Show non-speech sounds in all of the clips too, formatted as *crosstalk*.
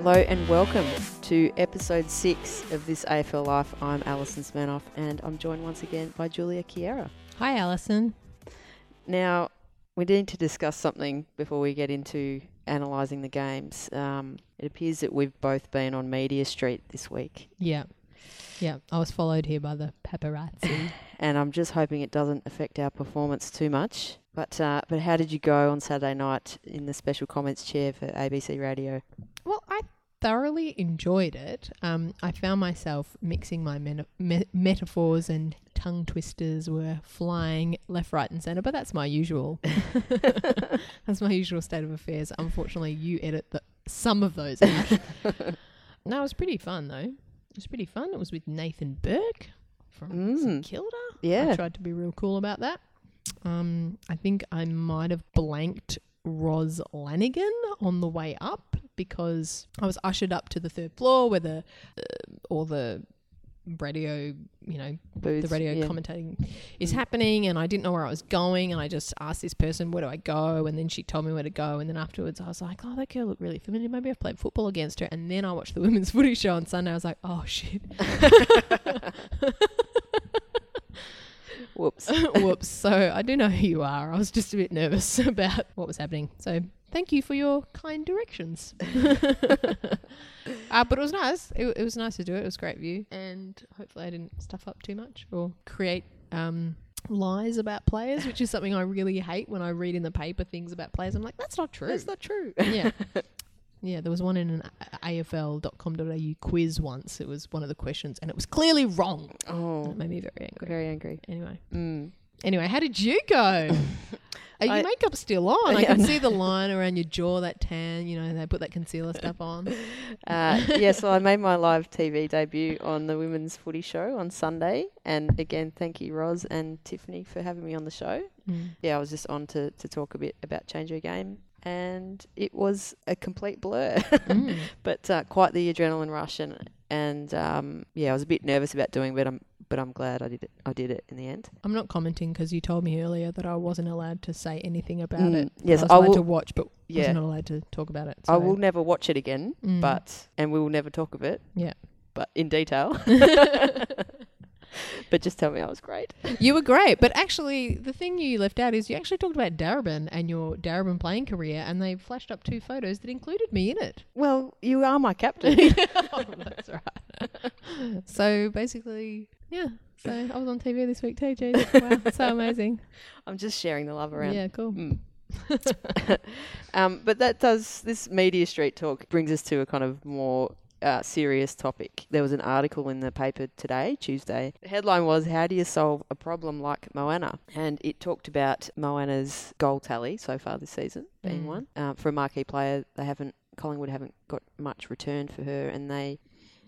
Hello and welcome to episode six of this AFL Life. I'm Alison Smirnoff and I'm joined once again by Julia Chiera. Hi, Alison. Now, we need to discuss something before we get into analysing the games. Um, it appears that we've both been on Media Street this week, Yeah. Yeah. I was followed here by the paparazzi. *laughs* and I'm just hoping it doesn't affect our performance too much. But uh, but how did you go on Saturday night in the special comments chair for ABC Radio? well, I thoroughly enjoyed it. Um, I found myself mixing my meta- me- metaphors and tongue twisters were flying left, right, and centre, but that's my usual. *laughs* that's my usual state of affairs. Unfortunately, you edit the, some of those out. *laughs* no, it was pretty fun, though. It was pretty fun. It was with Nathan Burke from Mm. St Kilda. Yeah. I tried to be real cool about that. Um, I think I might have blanked Ros Lanigan on the way up because I was ushered up to the third floor where the uh, all the radio, you know, the radio yeah. commentating is happening, and I didn't know where I was going, and I just asked this person, "Where do I go?" And then she told me where to go, and then afterwards I was like, "Oh, that girl looked really familiar. Maybe I've played football against her." And then I watched the *laughs* women's footy show on Sunday. I was like, "Oh shit." *laughs* Whoops. *laughs* Whoops. So I do know who you are. I was just a bit nervous about what was happening. So thank you for your kind directions. *laughs* *laughs* uh, but it was nice. It, it was nice to do it. It was a great view. And hopefully I didn't stuff up too much or create um, lies about players, which is something I really hate when I read in the paper things about players. I'm like, that's not true. That's not true. *laughs* yeah. Yeah, there was one in an AFL.com.au quiz once. It was one of the questions, and it was clearly wrong. Oh, It made me very angry. very angry. Anyway, Mm. Anyway, how did you go? Are your I- makeup's still on? I Yeah, can I see the *laughs* line around your jaw, that tan. You know, they put that concealer stuff on. *laughs* Uh, yes, well, I made my live TV debut on the Women's Footy Show on Sunday. And again, thank you, Roz and Tiffany, for having me on the show. Mm. Yeah, I was just on to, to talk a bit about Change Your Game. And it was a complete blur, Mm. *laughs* but uh, quite the adrenaline rush. And, and um, yeah, I was a bit nervous about doing, but I'm but I'm glad I did it. I did it in the end. I'm not commenting because you told me earlier that I wasn't allowed to say anything about Mm, it. yes, I was I allowed will- to watch, but Yeah, wasn't allowed to talk about it. I will never watch it again, Mm. but and we will never talk of it. Yeah. but in detail. *laughs* *laughs* *laughs* but just tell me I was great. *laughs* you were great, but actually, the thing you left out is you actually talked about Darebin and your Darebin playing career, and they flashed up two photos that included me in it. Well, you are my captain. *laughs* oh, that's right. so basically, yeah. So I was on TV this week too, geez. Wow, so amazing. I'm just sharing the love around. Yeah, cool. Mm. um, but that does this media street talk brings us to a kind of more uh, serious topic. There was an article in the paper today, Tuesday. The headline was "How do you solve a problem like Moana?" and it talked about Moana's goal tally so far this season being Mm. one uh, for a marquee player. They haven't Collingwood haven't got much return for her, and they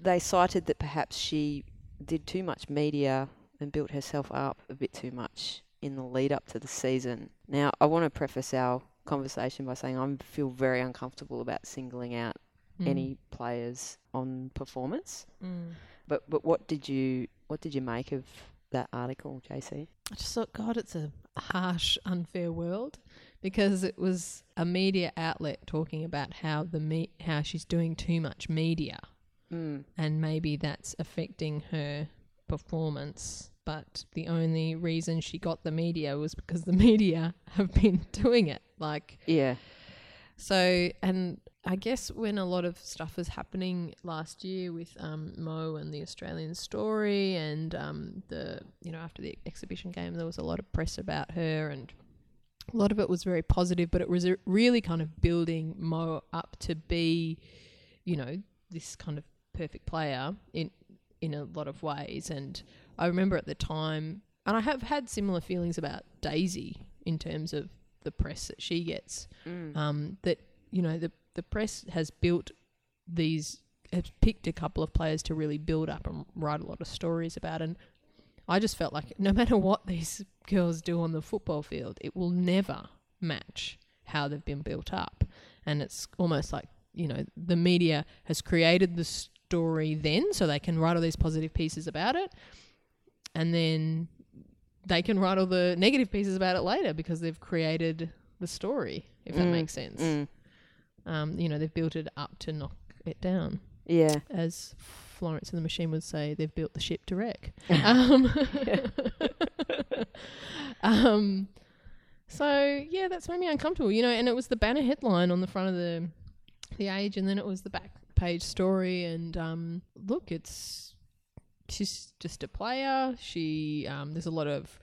they cited that perhaps she did too much media and built herself up a bit too much in the lead up to the season. Now, I want to preface our conversation by saying I feel very uncomfortable about singling out Mm. any players on performance. Mm. But but what did you what did you make of that article, JC? I just thought, God, it's a harsh, unfair world because it was a media outlet talking about how the me- how she's doing too much media Mm. and maybe that's affecting her performance. But the only reason she got the media was because the *laughs* media have been doing it. Like, Yeah. so, and I guess when a lot of stuff was happening last year with um, Mo and the Australian story, and um, the you know after the exhibition game, there was a lot of press about her, and a lot of it was very positive, but it was really kind of building Mo up to be, you know, this kind of perfect player in in a lot of ways. And I remember at the time, and I have had similar feelings about Daisy in terms of the press that she gets Mm. um, that you know the the press has built these has picked a couple of players to really build up and write a lot of stories about and I just felt like no *laughs* matter what these girls do on the football field it will never match how they've been built up and it's almost like you know the media has created the story then so they can write all these positive pieces about it and then they can write all the negative pieces about it later because they've created the story if that Mm, makes sense Mm. Um, you know, they've built it up to knock it down. Yeah. As Florence and the Machine would say, they've built the ship to wreck. *laughs* um, *laughs* um, so yeah, that's made me uncomfortable, you know. And it was the banner headline on the front of the the Age, and then it was the back page story. And um, look, it's she's just a player. She um, there's a lot of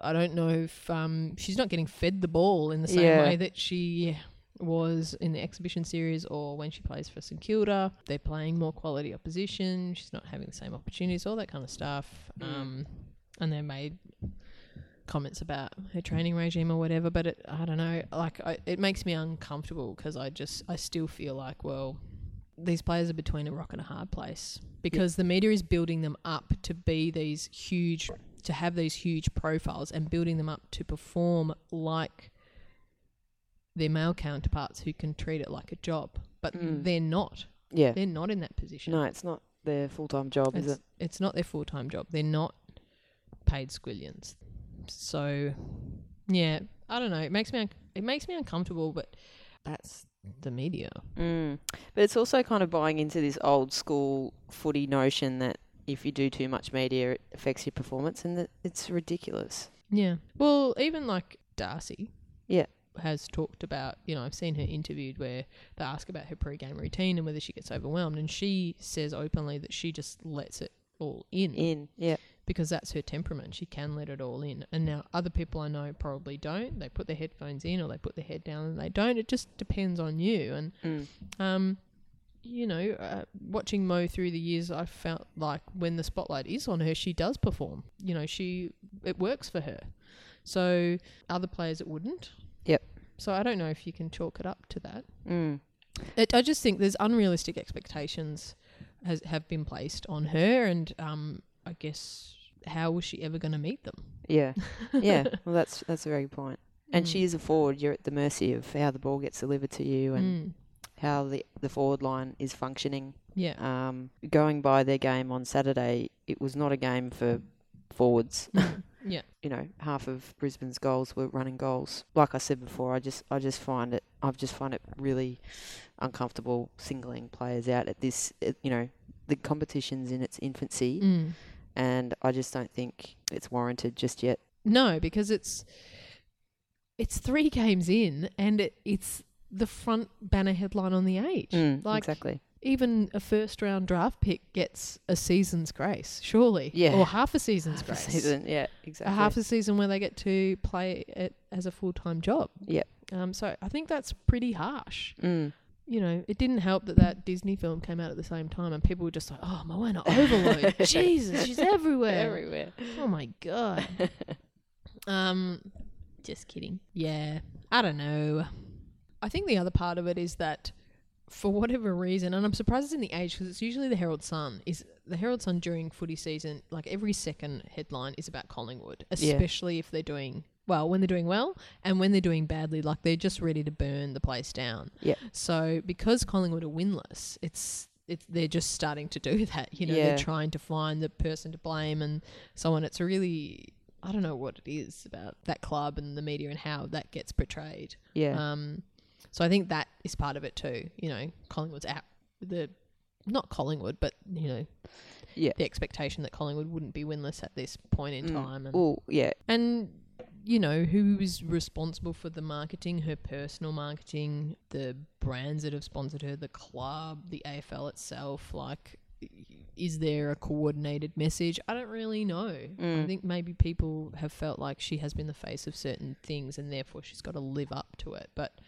I don't know if um, she's not getting fed the ball in the same Yeah. way that she was in the exhibition series or when she plays for St Kilda. They're playing more quality opposition. She's not having the same opportunities, all that kind of stuff. Mm. Um, and they made comments about her training regime or whatever. But it, I don't know. Like I, it makes me uncomfortable because I just I still feel like well. These players are between a rock and a hard place because the media is building them up to be these huge, to have these huge profiles and building them up to perform like their male counterparts who can treat it like a job, but Mm. they're not. Yeah. They're not in that position. No, it's not their full time job, is It's, it? it's not their full time job. They're not paid squillions. So, yeah, I don't know. It makes me un- it makes me uncomfortable, but that's the media. Mm. But it's also kind of buying into this old school footy notion that if you do too much media, it affects your performance, and that it's ridiculous. Yeah. Well, even like Darcy. Yeah. Has talked about, you know, I've seen her interviewed where they ask about her pre-game routine and whether she gets overwhelmed, and she says openly that she just lets it all in. In, yeah. because that's her temperament. She can let it all in. And now other people I know probably don't. They put their headphones in or they put their head down and they don't. It just depends on you. And Mm. um, you know, uh, watching Mo through the years, I felt like when the spotlight is on her, she does perform. You know, she it works for her. So other players it wouldn't. So I don't know if you can chalk it up to that. Mm. It, I just think there's unrealistic expectations has have been placed on her, and um, I guess how was she ever going to meet them? Yeah. *laughs* yeah. Well, that's that's a very good point. And Mm. she is a forward. You're at the mercy of how the ball gets delivered to you and Mm. how the the forward line is functioning. Yeah. Um, going by their game on Saturday, it was not a game for forwards. Yeah. you know, half of Brisbane's goals were running goals. Like I said before, I just I just find it I just find it really uncomfortable singling players out at this. You know, the competition's in its infancy, Mm. and I just don't think it's warranted just yet. No, because it's it's three games in, and it, it's the front banner headline on the age. Mm, like exactly. Even a first round draft pick gets a season's grace, surely. Yeah. Or half a season's Half a grace. season, yeah, exactly. A half a season where they get to play it as a full time job. Yep. Um. So I think that's pretty harsh. Mm. you know, it didn't help that that Disney film came out at the same time, and people were just like, "Oh, Moana Overload! *laughs* Jesus, she's everywhere! Everywhere. Oh my god!" *laughs* um, just kidding. Yeah, I don't know. I think the other part of it is that, for whatever reason, and I'm surprised it's in the Age because it's usually the Herald Sun. Is the Herald Sun during footy season? Like every second headline is about Collingwood, especially if they're doing. Well, when they're doing well and when they're doing badly, like they're just ready to burn the place down. Yeah. So because Collingwood are winless, it's it's they're just starting to do *laughs* that. You know, Yeah. they're trying to find the person to blame and so on. It's a really I don't know what it is about that club and the media and how that gets portrayed. Yeah. Um, so I think that is part of it too. You know, Collingwood's out the not Collingwood, but you know, Yeah. the expectation that Collingwood wouldn't be winless at this point in Mm. time, and Well, yeah. and you know who is responsible for the marketing, her personal marketing, the brands that have sponsored her, the club, the AFL itself. Like, is there a coordinated message? I don't really know. I Mm. think maybe people have felt like she has been the face of certain things, and therefore she's got to live up to it. But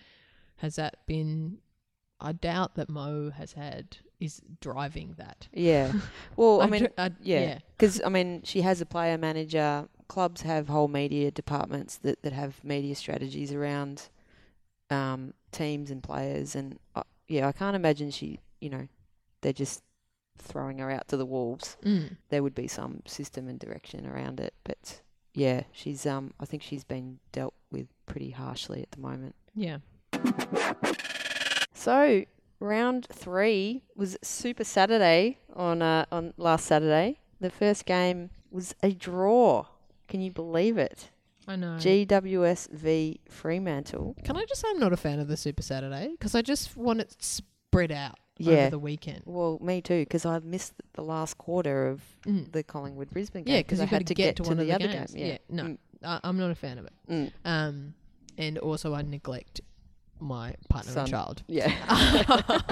has that been? I doubt that Mo has had is driving that. Yeah. *laughs* Well, I mean, dr- I- yeah. Because I mean, she has a player manager. Clubs have whole media departments that, that have media strategies around um, teams and players, and uh, yeah, I can't imagine she. You know, they're just throwing her out to the wolves. Mm. There would be some system and direction around it, but yeah, she's um. I think she's been dealt with pretty harshly at the moment. Yeah. So round three was Super Saturday on uh, on last Saturday. The first game was a draw. Can you believe it? I know. GWS v Fremantle. Can I just say I'm not a fan of the Super Saturday because I just want it spread out. Yeah. over the weekend. Well, me too, because I missed the last quarter of Mm. the Collingwood Brisbane game Yeah, because I had to to get, to to one the of the other games. game. Yeah. no, Mm. I, I'm not a fan of it. Mm. Um, and also I neglect my partner Son. and child Yeah.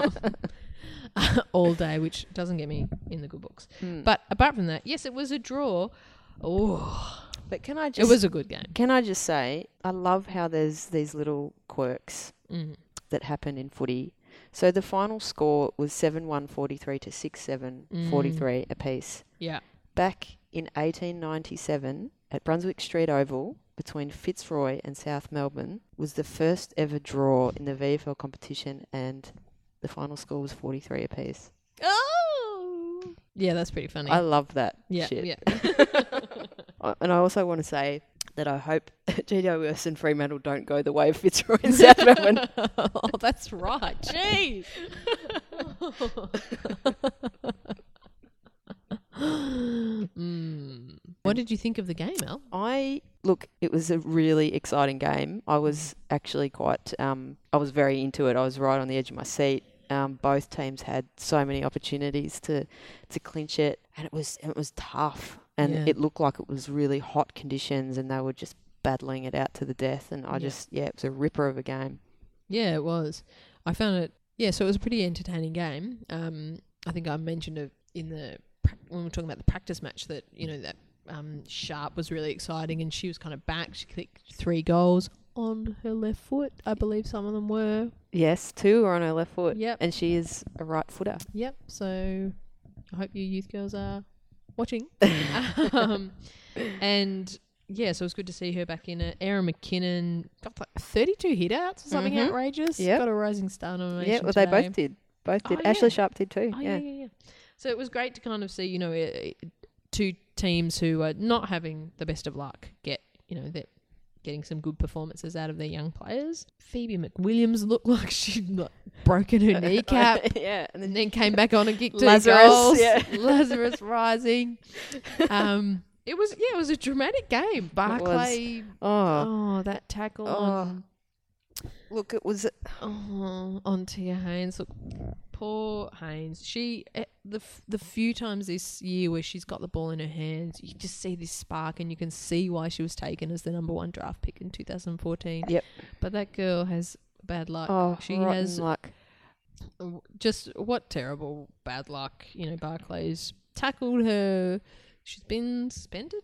*laughs* all day, which doesn't get me in the good books. Mm. But apart from that, yes, it was a draw. Oh, but can I just? it was a good game. can I just say I love how there's these little quirks Mm. that happen in footy. So the final score was 7-1 43 to 6-7 Mm. 43 apiece. Yeah. Back in 1897 at Brunswick Street Oval between Fitzroy and South Melbourne was the first ever draw in the VFL competition and the final score was 43 apiece. Oh, yeah, that's pretty funny. I love that yeah, shit. yeah. *laughs* And I also want to say that I hope *laughs* GWS and Fremantle don't go the way of Fitzroy and South *laughs* Melbourne. oh, that's right. Jeez. What did you think of the game, Al? I look, it was a really exciting game. I was actually quite, um, I was very into it. I was right on the edge of my seat. Um, both teams had so many opportunities to, to clinch it, and it was it was tough. And Yeah. it looked like it was really hot conditions, and they were just battling it out to the death. And I Yeah. just, yeah, it was a ripper of a game. Yeah, it was. I found it. Yeah, so it was a pretty entertaining game. Um, I think I mentioned it in the when we were talking about the practice match that you know that um, Sharp was really exciting, and she was kind of back. She kicked three goals on her left foot. I believe some of them were. Yes, two are on her left foot, Yep. and she is a right footer. Yep. So I hope you youth girls are watching. *laughs* um, and yeah, so it was good to see her back in it. Erin McKinnon got like 32 hit outs or something Mhm. outrageous. Yep. Got a rising star nomination. Yeah, well, they today. both did. Both did. Oh, Ashley yeah. Sharp did too. Oh yeah. yeah, yeah, yeah. So it was great to kind of see, you know, two teams who are not having the best of luck get, you know, that getting some good performances out of their young players. Phoebe McWilliams looked *laughs* like she'd like broken her *laughs* kneecap. *laughs* yeah, and And then then came back on and kicked two Lazarus, goals. yeah. Lazarus rising. Um, it was yeah, it was a dramatic game. Barclay, oh, oh, that tackle Oh. on look, it was Oh, on Tiah Haynes. Look, poor Haynes. She eh, the the few times this year where she's got the ball in her hands, you just see this spark, and you can see why she was taken as the number one draft pick in 2014. Yep. But that girl has bad luck. oh, she has luck. just what terrible bad luck. You know, Barclays tackled her. She's been suspended,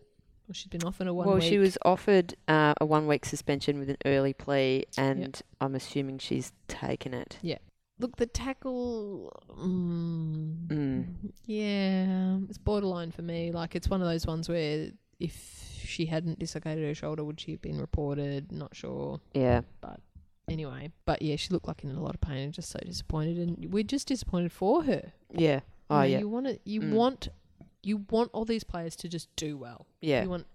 or she's been offered a one. Well, week. she was offered uh, a one-week suspension with an early plea, and I'm assuming she's taken it. Yeah. Look, the tackle. Mm, Mm. Yeah, it's borderline for me. Like, it's one of those ones where if she hadn't dislocated her shoulder, would she have been reported? Not sure. Yeah, But Anyway, but yeah, she looked like in a lot of pain and just so disappointed. And we're just disappointed for her. yeah. You Oh know, yeah, You want to, you Mm. want, you want all these players to just do well. yeah, You want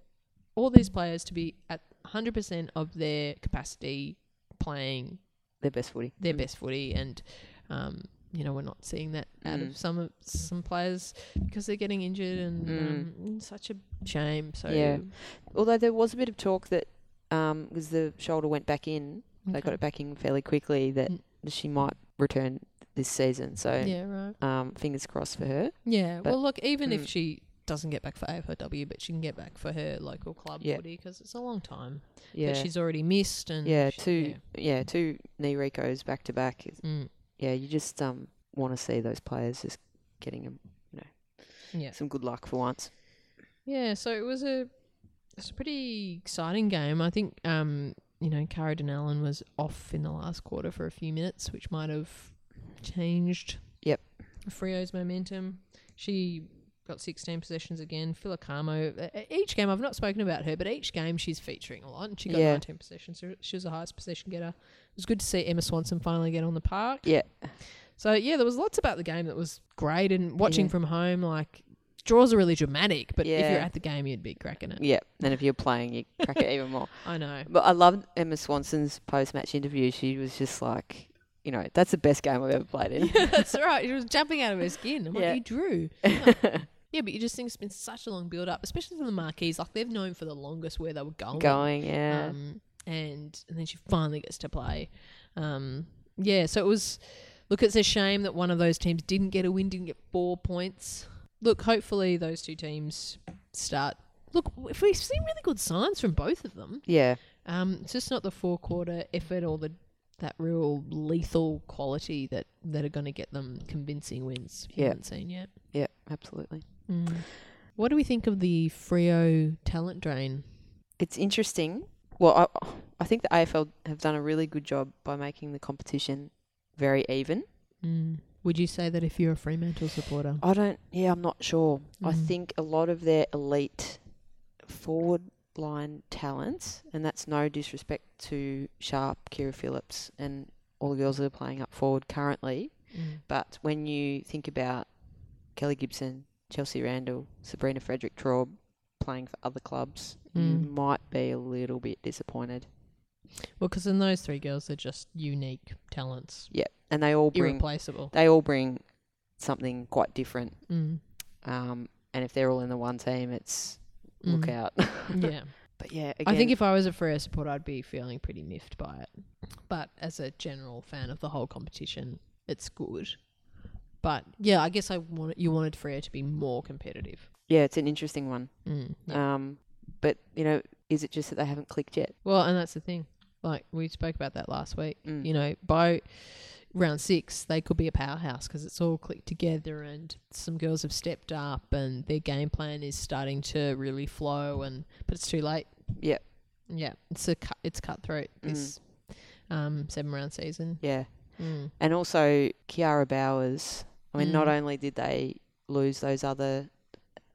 all these players to be at 100% of their capacity playing their best footy. their Mm. best footy and um, you know we're not seeing that out Mm. of some of some players because they're getting injured and um, such a shame so Yeah. Although there was a bit of talk that um, because the shoulder went back in, they got it back in fairly quickly that Mm. she might return this season. So yeah right um, fingers crossed for her. yeah But- well look even mm. if she doesn't get back for AFLW but she can get back for her local club Yeah. footy because it's a long time Yeah, that she's already missed and yeah, she- two yeah. two knee recos back to back. yeah. Mm, Yeah, you just um want to see those players just getting um, yeah some good luck for once. Yeah, so it was a it's a pretty exciting game. I think um, you know, Cara Allen was off in the last quarter for a few minutes, which might have changed Yep. Freo's momentum. She got 16 possessions again. Filocamo, uh, each game, I've not spoken about her, but each game she's featuring a lot, and she got Yeah. 19 possessions. So she was the highest possession getter. It was good to see Emma Swanson finally get on the park. Yeah, So yeah, there was lots about the game that was great, and watching Yeah. from home, like draws are really dramatic. But if you're at the game, you'd be cracking it. yeah. And if you're playing, you crack it even more. *laughs* I know. But I loved Emma Swanson's post-match interview. She was just like, you know, that's the best game I've ever played in. *laughs* That's *laughs* right. She was jumping out of her skin. I'm Yeah. like, you drew. *laughs* Yeah, but you just think it's been such a long build up, especially for the Marquees. Like they've known for the longest where they were going. Going, yeah. Um, and and then she finally gets to play. Um, yeah, so it was Look, it's a shame that one of those teams didn't get a win, didn't get four points. Look, hopefully those two teams start. Look, if we see really good signs from both of them, Yeah. um, it's just not the four quarter effort or the that real lethal quality that, that are going to get them convincing wins. Yeah. haven't seen yet. Yeah, absolutely. Mm. What do we think of the Freo talent drain? It's interesting. Well, I, I think the AFL have done a really good job by making the competition very even. Mm. Would you say that if you're a Fremantle supporter? I don't. Yeah, I'm not sure. I Mm. think a lot of their elite forward line talents, and that's no disrespect to Sharp, Kira Phillips, and all the girls that are playing up forward currently. Mm. But when you think about Kelly Gibson, Chelsea Randall, Sabrina Frederick Traub playing for other clubs, you Mm. might be a little bit disappointed. Well, because then those three girls they're just unique talents, Yeah, and they all bring irreplaceable. they all bring something quite different. Mm. Um, and if they're all in the one team, it's look Mm. out. *laughs* yeah. But yeah, I think if I was a Freo supporter, I'd be feeling pretty miffed by it. But as a general fan of the whole competition, it's good. But yeah, I guess I want you wanted Freo to be more competitive. yeah, it's an interesting one. Mm, yeah. Um, but you know, is it just that they haven't clicked yet? well, and that's the thing. Like we spoke about that last week. Mm. You know, by round six, they could be a powerhouse because it's all clicked together, and some girls have stepped up, and their game plan is starting to really flow. And but it's too late. Yeah. Yeah, it's a cut. It's cutthroat Mm. this um, seven round season. Yeah, Mm. and also Kiara Bowers. I mean, not Mm. only did they lose those other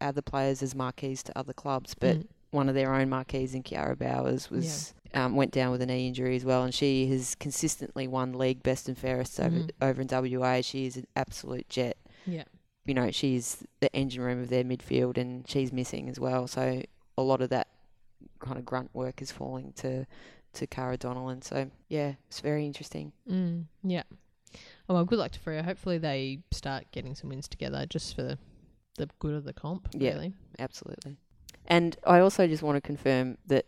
other players as marquees to other clubs, but Mm. one of their own marquees in Kiara Bowers was um, went down with a knee injury as well, and she has consistently won league best and fairest over Mhm. over in WA. She is an absolute jet. Yeah. You know, she's the engine room of their midfield, and she's missing as well. So a lot of that kind of grunt work is falling to to Cara Donnellan. So yeah, it's very interesting. Mm. Yeah. Oh well, good luck to Freo. Hopefully they start getting some wins together just for the, the good of the comp. Yeah. Really. Absolutely. And I also just want to confirm that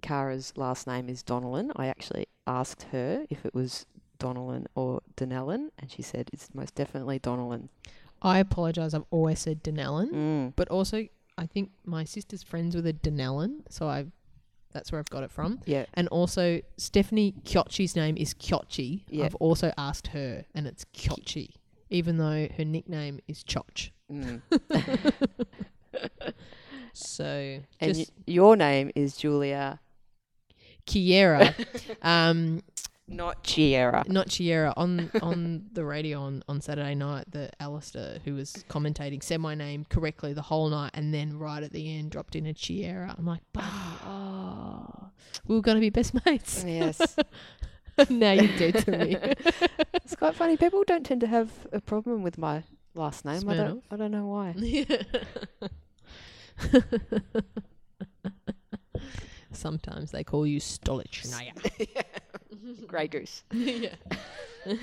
Cara's last name is Donnellan. I actually asked her if it was Donnellan or Donnellan, and she said it's most definitely Donnellan. I apologise. I've always said Denellen, Mm. but also I think my sister's friends with a Denellen, so I that's where I've got it from. Yeah. And also Stephanie Chiocci's name is Chiocci. Yeah. I've also asked her, and it's Chiocci, even though her nickname is Choch. Mm. *laughs* *laughs* So And just y- your name is Julia, Kiera. *laughs* um, not Chiera. not Chiera on on the radio on, on Saturday night. The Alistair who was commentating said my name correctly the whole night, and then right at the end dropped in a Chiera. I'm like, oh, we were gonna be best mates. Yes. *laughs* now you're dead to me. *laughs* it's quite funny. People don't tend to have a problem with my last name. I don't, I don't know why. Sometimes they call you Stolichnaya. *laughs* Grey Goose. *laughs* yeah. *laughs*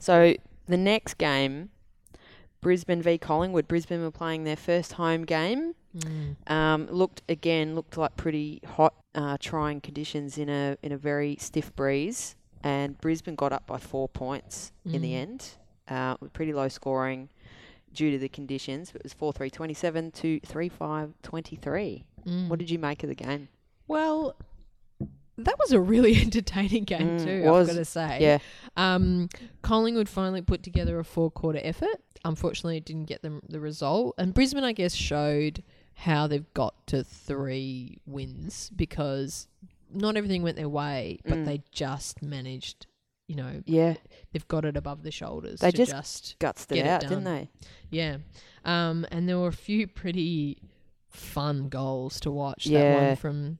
So the next game, Brisbane v Collingwood. Brisbane were playing their first home game. Mm. Um, looked again looked like pretty hot, uh, trying conditions in a in a very stiff breeze, and Brisbane got up by four points in the Mm. end. Uh, with pretty low scoring due to the conditions. It was four three twenty seven to three five twenty three. Mm. What did you make of the game? Well, that was a really *laughs* entertaining game Mm, too. was. I've got to say. Yeah, Um, Collingwood finally put together a four quarter effort. Unfortunately, it didn't get them the result. And Brisbane, I guess, showed how they've got to three wins because not everything went their way, but Mm. they just managed. You know, yeah, they've got it above the shoulders. They just- just gutsed it it out, done. didn't they? yeah. Um, and there were a few pretty fun goals to watch. That Yeah. one from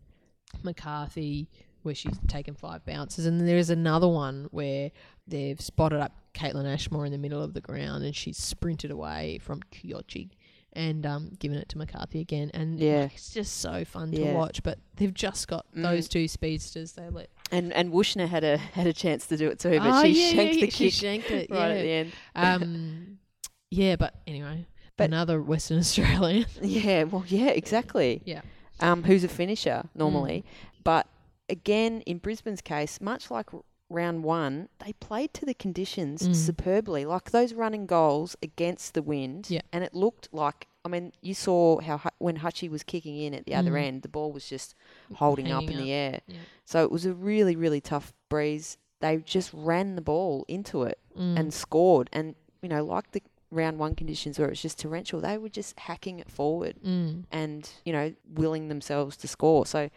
McCarthy where she's taken five bounces. And there is another one where they've spotted up Kaitlyn Ashmore in the middle of the ground and she's sprinted away from Chiocci and um, given it to McCarthy again. And Yeah. like, it's just so fun to Yeah. watch. But they've just got Mm. those two speedsters. They let And and Wuetschner had a had a chance to do it too, but Ah, she yeah, shanked the yeah, she kick shanked it, *laughs* right at the end. Um, *laughs* yeah, but anyway, But- another Western *laughs* Australian. Yeah, well, yeah, exactly. Yeah. Um, who's a finisher normally, Mm. but again, in Brisbane's case, much like round one, they played to the conditions Mm. superbly. Like those running goals against the wind. Yeah. And it looked like, I mean, you saw how when Hutchie was kicking in at the other Mm. end, the ball was just holding up in the air. Yeah. So it was a really, really tough breeze. They just ran the ball into it Mm. and scored. And, you know, like the round one conditions where it was just torrential, they were just hacking it forward Mm. and, you know, willing themselves to score. So,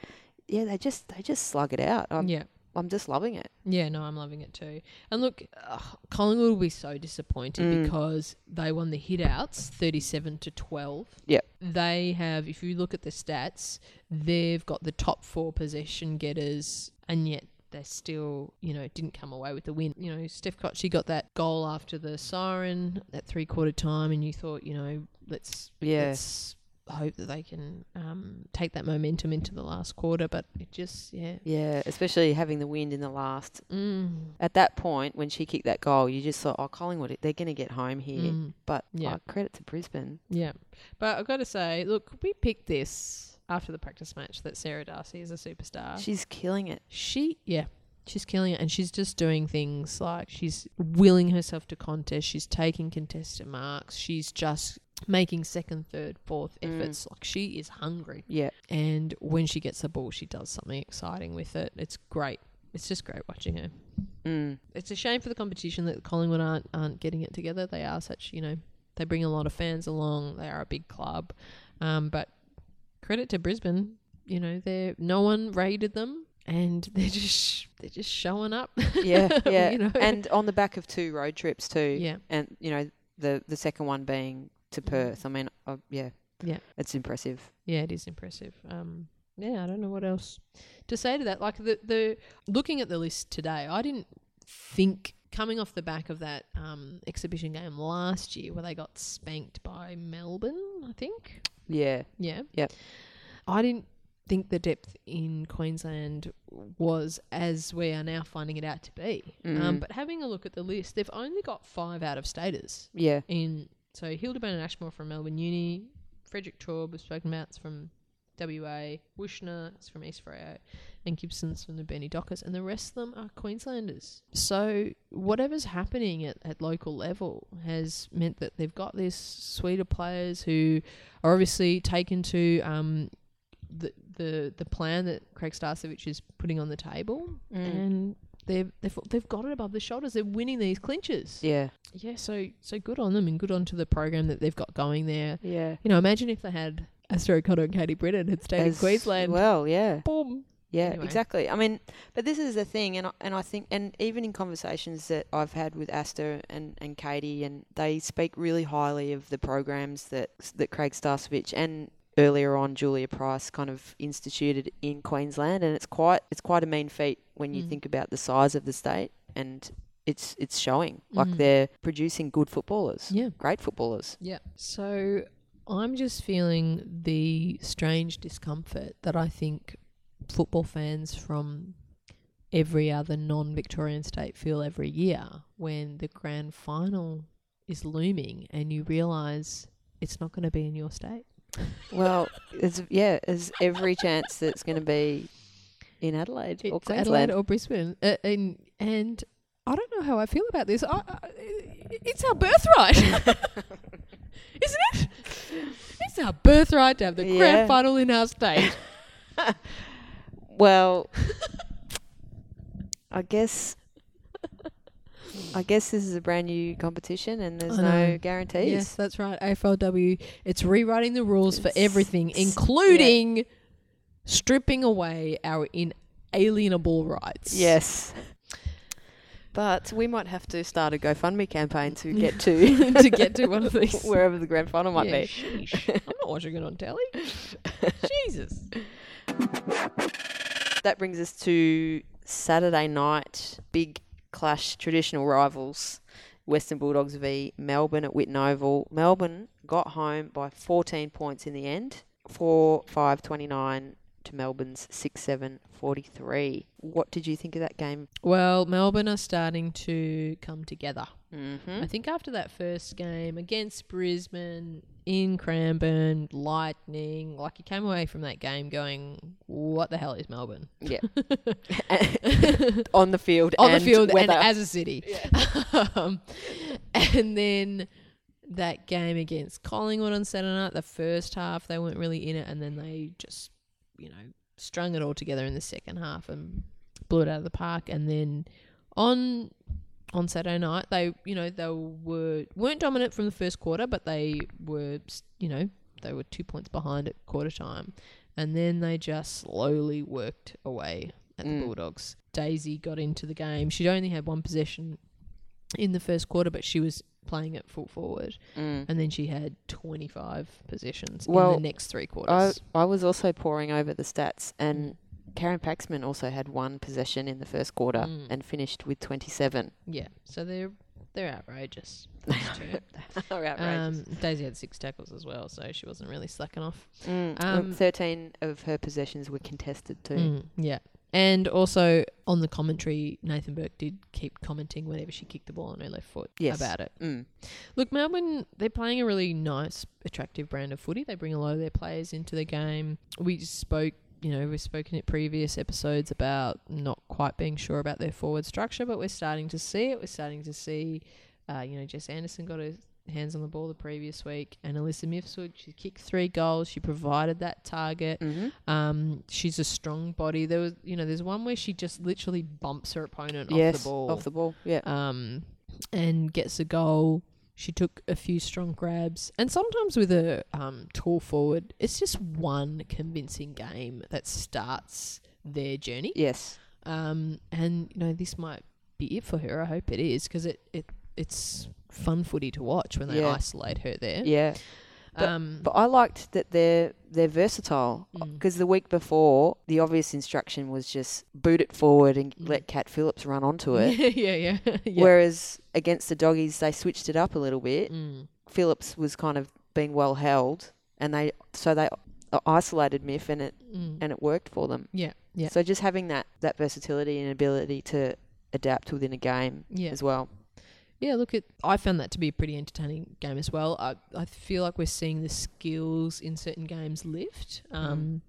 yeah, they just they just slug it out. I'm, yeah. I'm just loving it. Yeah, no, I'm loving it too. And look, ugh, Collingwood will be so disappointed Mm. because they won the hitouts 37 to 12. Yep. They have, if you look at the stats, they've got the top four possession getters, and yet they still, you know, didn't come away with the win. You know, Steph Cotchy got that goal after the siren at three quarter time, and you thought, you know, let's Yeah. let's hope that they can um, take that momentum into the last quarter. But it just, yeah. Yeah, especially having the wind in the last. Mm. At that point, when she kicked that goal, you just thought, oh, Collingwood, they're going to get home here. Mm. But Yeah. credit to Brisbane. Yeah. But I've got to say, look, we picked this after the practice match that Sarah Darcy is a superstar. She's killing it. She, yeah, she's killing it. And she's just doing things like she's willing herself to contest. She's taking contested marks. She's just making second, third, fourth Mm. efforts. Like she is hungry. Yeah. And when she gets the ball, she does something exciting with it. It's great. It's just great watching her. Mm. It's a shame for the competition that Collingwood aren't aren't getting it together. They are such, you know, they bring a lot of fans along. They are a big club, um, but credit to Brisbane. You know, they no one raided them, and *laughs* they're just they're just showing up. Yeah, *laughs* yeah. you know? And on the back of two road trips too. yeah, And, you know, the, the second one being to Perth. I mean, uh, yeah. Yeah. It's impressive. yeah, it is impressive. Um, yeah, I don't know what else to say to that. Like the the looking at the list today, I didn't think coming off the back of that um, exhibition game last year where they got spanked by Melbourne. I think. Yeah. Yeah. Yeah. I didn't think the depth in Queensland was as we are now finding it out to be. Um, Mm. but having a look at the list, they've only got five out of staters Yeah. in. So Hildebrand and Ashmore from Melbourne Uni, Frederick Traub, we've spoken about, from WA, Wuetschner is from East Freo, and Gibson's from the Bernie Dockers, and the rest of them are Queenslanders. So whatever's happening at, at local level has meant that they've got this suite of players who are obviously taken to um, the the the plan that Craig Starcevich is putting on the table, Mm. and they've they've they've got it above the shoulders. They're winning these clinches. Yeah. Yeah, so so good on them and good on to the program that they've got going there. Yeah. You know, imagine if they had Astro O'Connor and Katie Brennan had stayed in As Queensland. Well, yeah. Boom. Yeah, Anyway. exactly. I mean, but this is the thing, and I, and I think, and even in conversations that I've had with Asta and, and Katie, and they speak really highly of the programs that that Craig Starcevich and earlier on Julia Price kind of instituted in Queensland, and it's quite it's quite a mean feat when you Mm. think about the size of the state, and it's it's showing like Mhm. they're producing good footballers, Yeah. great footballers. Yeah. So I'm just feeling the strange discomfort that I think football fans from every other non Victorian state feel every year when the grand final is looming and you realise it's not going to be in your state. Well, it's yeah, there's every chance that it's going to be in Adelaide or Queensland. Adelaide or Brisbane, uh, and and I don't know how I feel about this. I, I, it's our birthright, *laughs* isn't it? It's our birthright to have the Yeah. grand final in our state. *laughs* Well, *laughs* I guess I guess this is a brand new competition and there's no guarantees. yes, that's right. AFLW. It's rewriting the rules for everything, it's- including stripping away our inalienable rights. Yes. But we might have to start a GoFundMe campaign to get to *laughs* to get to one of *laughs* these. wherever the grand final might Yeah, be. sheesh. I'm not watching it on telly. *laughs* Jesus. That brings us to Saturday night big clash traditional rivals Western Bulldogs v Melbourne at Whitten Oval. Melbourne got home by 14 points in the end, 4 5 29 to Melbourne's 6 7 43. What did you think of that game? Well, Melbourne are starting to come together. Mm-hmm. I think after that first game against Brisbane, in Cranbourne, lightning. Like you came away from that game going, "What the hell is Melbourne?" Yeah. *laughs* *laughs* on the field, on the field weather. and as a city. *laughs* um, and then that game against Collingwood on Saturday night, the first half they weren't really in it, and then they just, you know, strung it all together in the second half and blew it out of the park. And then on on Saturday night, they, you know, they were weren't dominant from the first quarter, but they were, you know, they were two points behind at quarter time, and then they just slowly worked away at the Mm. Bulldogs. Daisy got into the game. She'd only had one possession in the first quarter, but she was playing at full forward, Mm. and then she had 25 possessions in the next three I, quarters. I was also poring over the stats, and Karen Paxman also had one possession in the first quarter Mm. and finished with 27. yeah, so they're they're outrageous. *laughs* two. Are um, Daisy had six tackles as well, so she wasn't really slacking off. Mm, um, um, 13 of her possessions were contested too. Mm, yeah. And also on the commentary, Nathan Burke did keep commenting whenever she kicked the ball on her left foot Yes. about it. Mm. Look, Melbourne, they're playing a really nice, attractive brand of footy. They bring a lot of their players into the game. We spoke, you know, we've spoken at previous episodes about not quite being sure about their forward structure, but we're starting to see it. We're starting to see, uh, you know, Jess Anderson got her hands on the ball the previous week, and Alyssa Mifsud, she kicked three goals. She provided that target. hmm Um, she's a strong body. There was, you know, there's one where she just literally bumps her opponent Yes, off the ball off the ball. Yeah. um, and gets a goal. She took a few strong grabs, and sometimes with a um, tall forward, it's just one convincing game that starts their journey. yes. Um, and you know this might be it for her. I hope it is because it, it it's fun footy to watch when they Yeah. isolate her there. Yeah. But- um, But I liked that they're they're versatile Mm. because the week before the obvious instruction was just boot it forward and Mm. let Cat Phillips run onto *laughs* it. yeah, yeah, yeah. Whereas against the doggies, they switched it up a little bit. Mm. Phillips was kind of being well held, and they so they isolated Miff, and it Mm. and it worked for them. yeah, yeah, So just having that that versatility and ability to adapt within a game yeah. as well. Yeah, look at I found that to be a pretty entertaining game as well. I I feel like we're seeing the skills in certain games lift. Um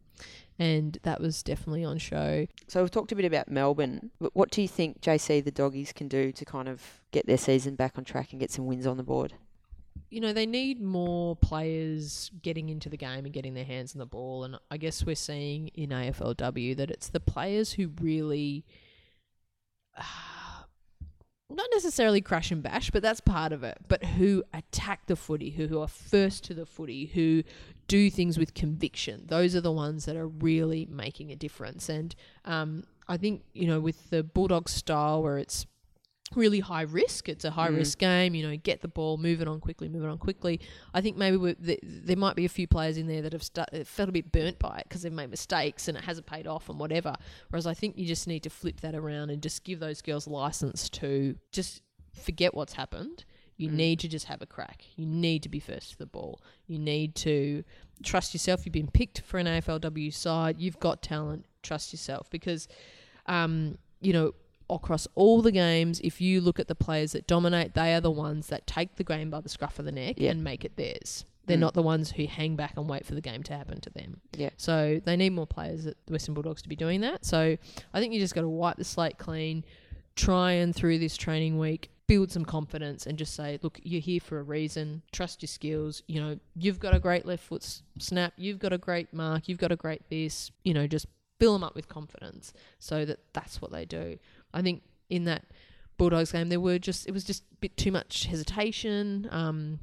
and that was definitely on show. So we've talked a bit about Melbourne. But what do you think JC the doggies can do to kind of get their season back on track and get some wins on the board? You know, they need more players getting into the game and getting their hands on the ball and I guess we're seeing in AFLW that it's the players who really not necessarily crash and bash, but that's part of it. But who attack the footy, who, who are first to the footy, who do things with conviction. Those are the ones that are really making a difference. And um, I think, you know, with the Bulldog style where it's really high risk, it's a high Mm. risk game, you know, get the ball, move it on quickly, move it on quickly. I think maybe th- there might be a few players in there that have felt a bit burnt by it because they've made mistakes and it hasn't paid off and whatever. Whereas I think you just need to flip that around and just give those girls license to just forget what's happened. You Mm. need to just have a crack. You need to be first to the ball. You need to trust yourself. You've been picked for an AFLW side. You've got talent. Trust yourself because, um, you know, across all the games, if you look at the players that dominate, they are the ones that take the game by the scruff of the neck Yeah. and make it theirs. They're Mm. not the ones who hang back and wait for the game to happen to them. Yeah. So they need more players at the Western Bulldogs to be doing that. So I think you just got to wipe the slate clean, try and through this training week build some confidence and just say, look, you're here for a reason. Trust your skills. You know, you've got a great left foot snap. You've got a great mark. You've got a great this. You know, just fill them up with confidence so that that's what they do. I think in that Bulldogs game, there were just it was just a bit too much hesitation. Um,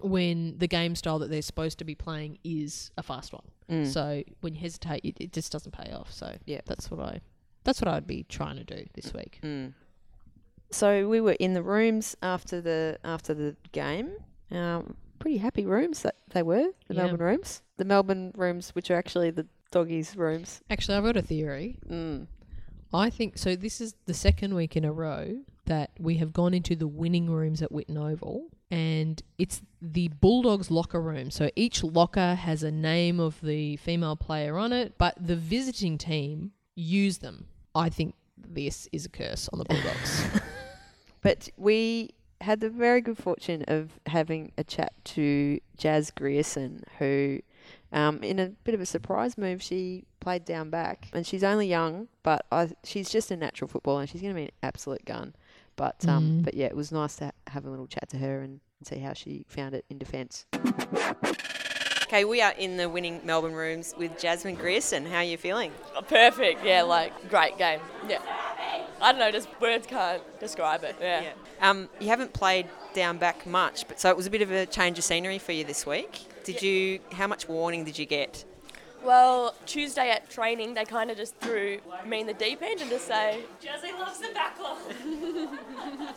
when the game style that they're supposed to be playing is a fast one, Mm. so when you hesitate, it, it just doesn't pay off. So Yeah. that's what I that's what I'd be trying to do this week. Mm. So we were in the rooms after the after the game. Um, pretty happy rooms that they were, the Yeah. Melbourne rooms. The Melbourne rooms, which are actually the doggies' rooms. Actually, I've got a theory. Mm. I think so. This is the second week in a row that we have gone into the winning rooms at Whitten Oval, and it's the Bulldogs locker room. So each locker has a name of the female player on it, but the visiting team use them. I think this is a curse on the Bulldogs. *laughs* But we had the very good fortune of having a chat to Jazz Grierson, who, um, in a bit of a surprise move, she played down back, and she's only young, but I, she's just a natural footballer, and she's going to be an absolute gun. But um, Mm. but yeah, it was nice to ha- have a little chat to her and see how she found it in defence. Okay, we are in the winning Melbourne rooms with Jasmine Grierson. How are you feeling? Perfect, yeah, like great game. Yeah. I don't know, just words can't describe it. Yeah. Um, you haven't played down back much, but so it was a bit of a change of scenery for you this week. Did you? How much warning did you get? Well, Tuesday at training, they kind of just threw me in the deep end and just say, Jazzy loves the backline.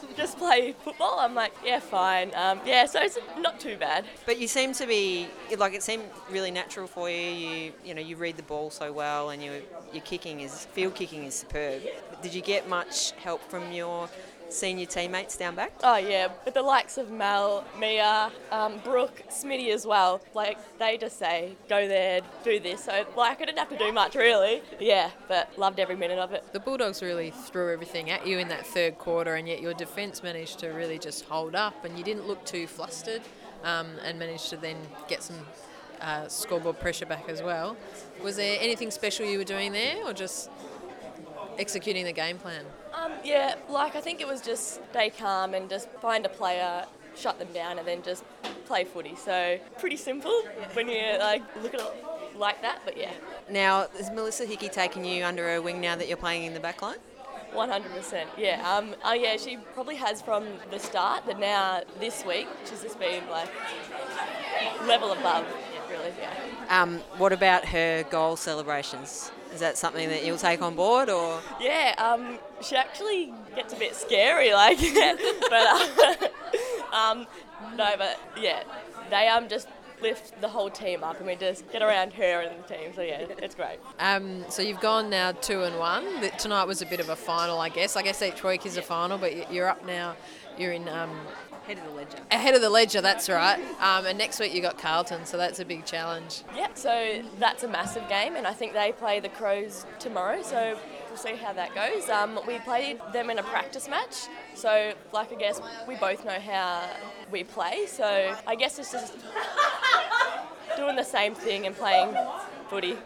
*laughs* just play football. I'm like, yeah, fine. Um, yeah, so it's not too bad. But you seem to be like it seemed really natural for you. You you know you read the ball so well, and your your kicking is field kicking is superb. Did you get much help from your senior teammates down back? Oh yeah, with the likes of Mel, Mia, um, Brooke, Smitty as well. Like they just say, go there, do this. So like I didn't have to do much really. Yeah, but loved every minute of it. The Bulldogs really threw everything at you in that third quarter, and yet your defence managed to really just hold up, and you didn't look too flustered, um, and managed to then get some uh, scoreboard pressure back as well. Was there anything special you were doing there, or just executing the game plan? Um, yeah, like I think it was just stay calm and just find a player, shut them down, and then just play footy. So pretty simple when you like look at it like that. But yeah, Now, is Melissa Hickey taking you under her wing now that you're playing in the back line? 100%. Yeah. Um. Oh yeah, she probably has from the start, but now this week she's just been like level above. Really. Yeah. Um, what about her goal celebrations? Is that something that you'll take on board, or Yeah, um, she actually gets a bit scary, like, *laughs* but uh, *laughs* um, no, but yeah, they um just lift the whole team up, and we just get around her and the team. So yeah, it's great. Um, so you've gone now two and one. Tonight was a bit of a final, I guess. I guess each week is a final, but you're up now. You're in um, head of the ledger? ahead of the ledger. That's right. Um, and next week you got Carlton, so that's a big challenge. Yeah, so that's a massive game, and I think they play the Crows tomorrow. So we'll see how that goes. Um, we played them in a practice match, so like I guess we both know how we play. So I guess it's just doing the same thing and playing footy.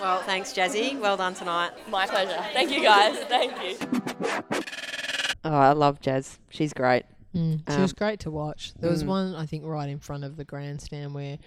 Well, thanks, Jazzy. Well done tonight. My pleasure. Thank you guys. Thank you. Oh, I love Jazz. She's great. She Um, was great to watch. There was mm. one I think right in front of the grandstand where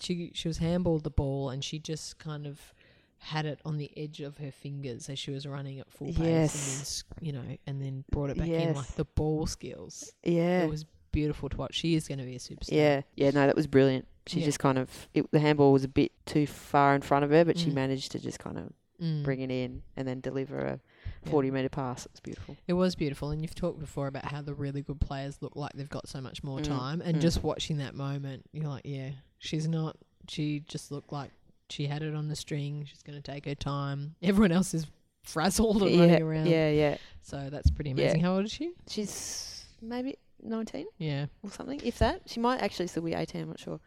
she she was handballed the ball and she just kind of had it on the edge of her fingers as she was running at full pace and then Yes. you know and then brought it back in like the ball skills. Yeah. It was beautiful to watch. She is going to be a superstar. Yeah, yeah, no, that was brilliant. She Yeah. just kind of it, the handball was a bit too far in front of her, but she Mm. managed to just kind of Mm. bring it in and then deliver a Yeah. forty meter pass. It was beautiful. It was beautiful, and you've talked before about how the really good players look like they've got so much more Mm, time, and mm. just watching that moment, you're like, yeah, she's not. She just looked like she had it on the string. She's going to take her time. *laughs* Everyone else is frazzled and yeah, running around. yeah, yeah. So that's pretty Yeah. amazing. How old is she? She's maybe nineteen Yeah, or something, if that. She might actually still be eighteen. I'm not sure.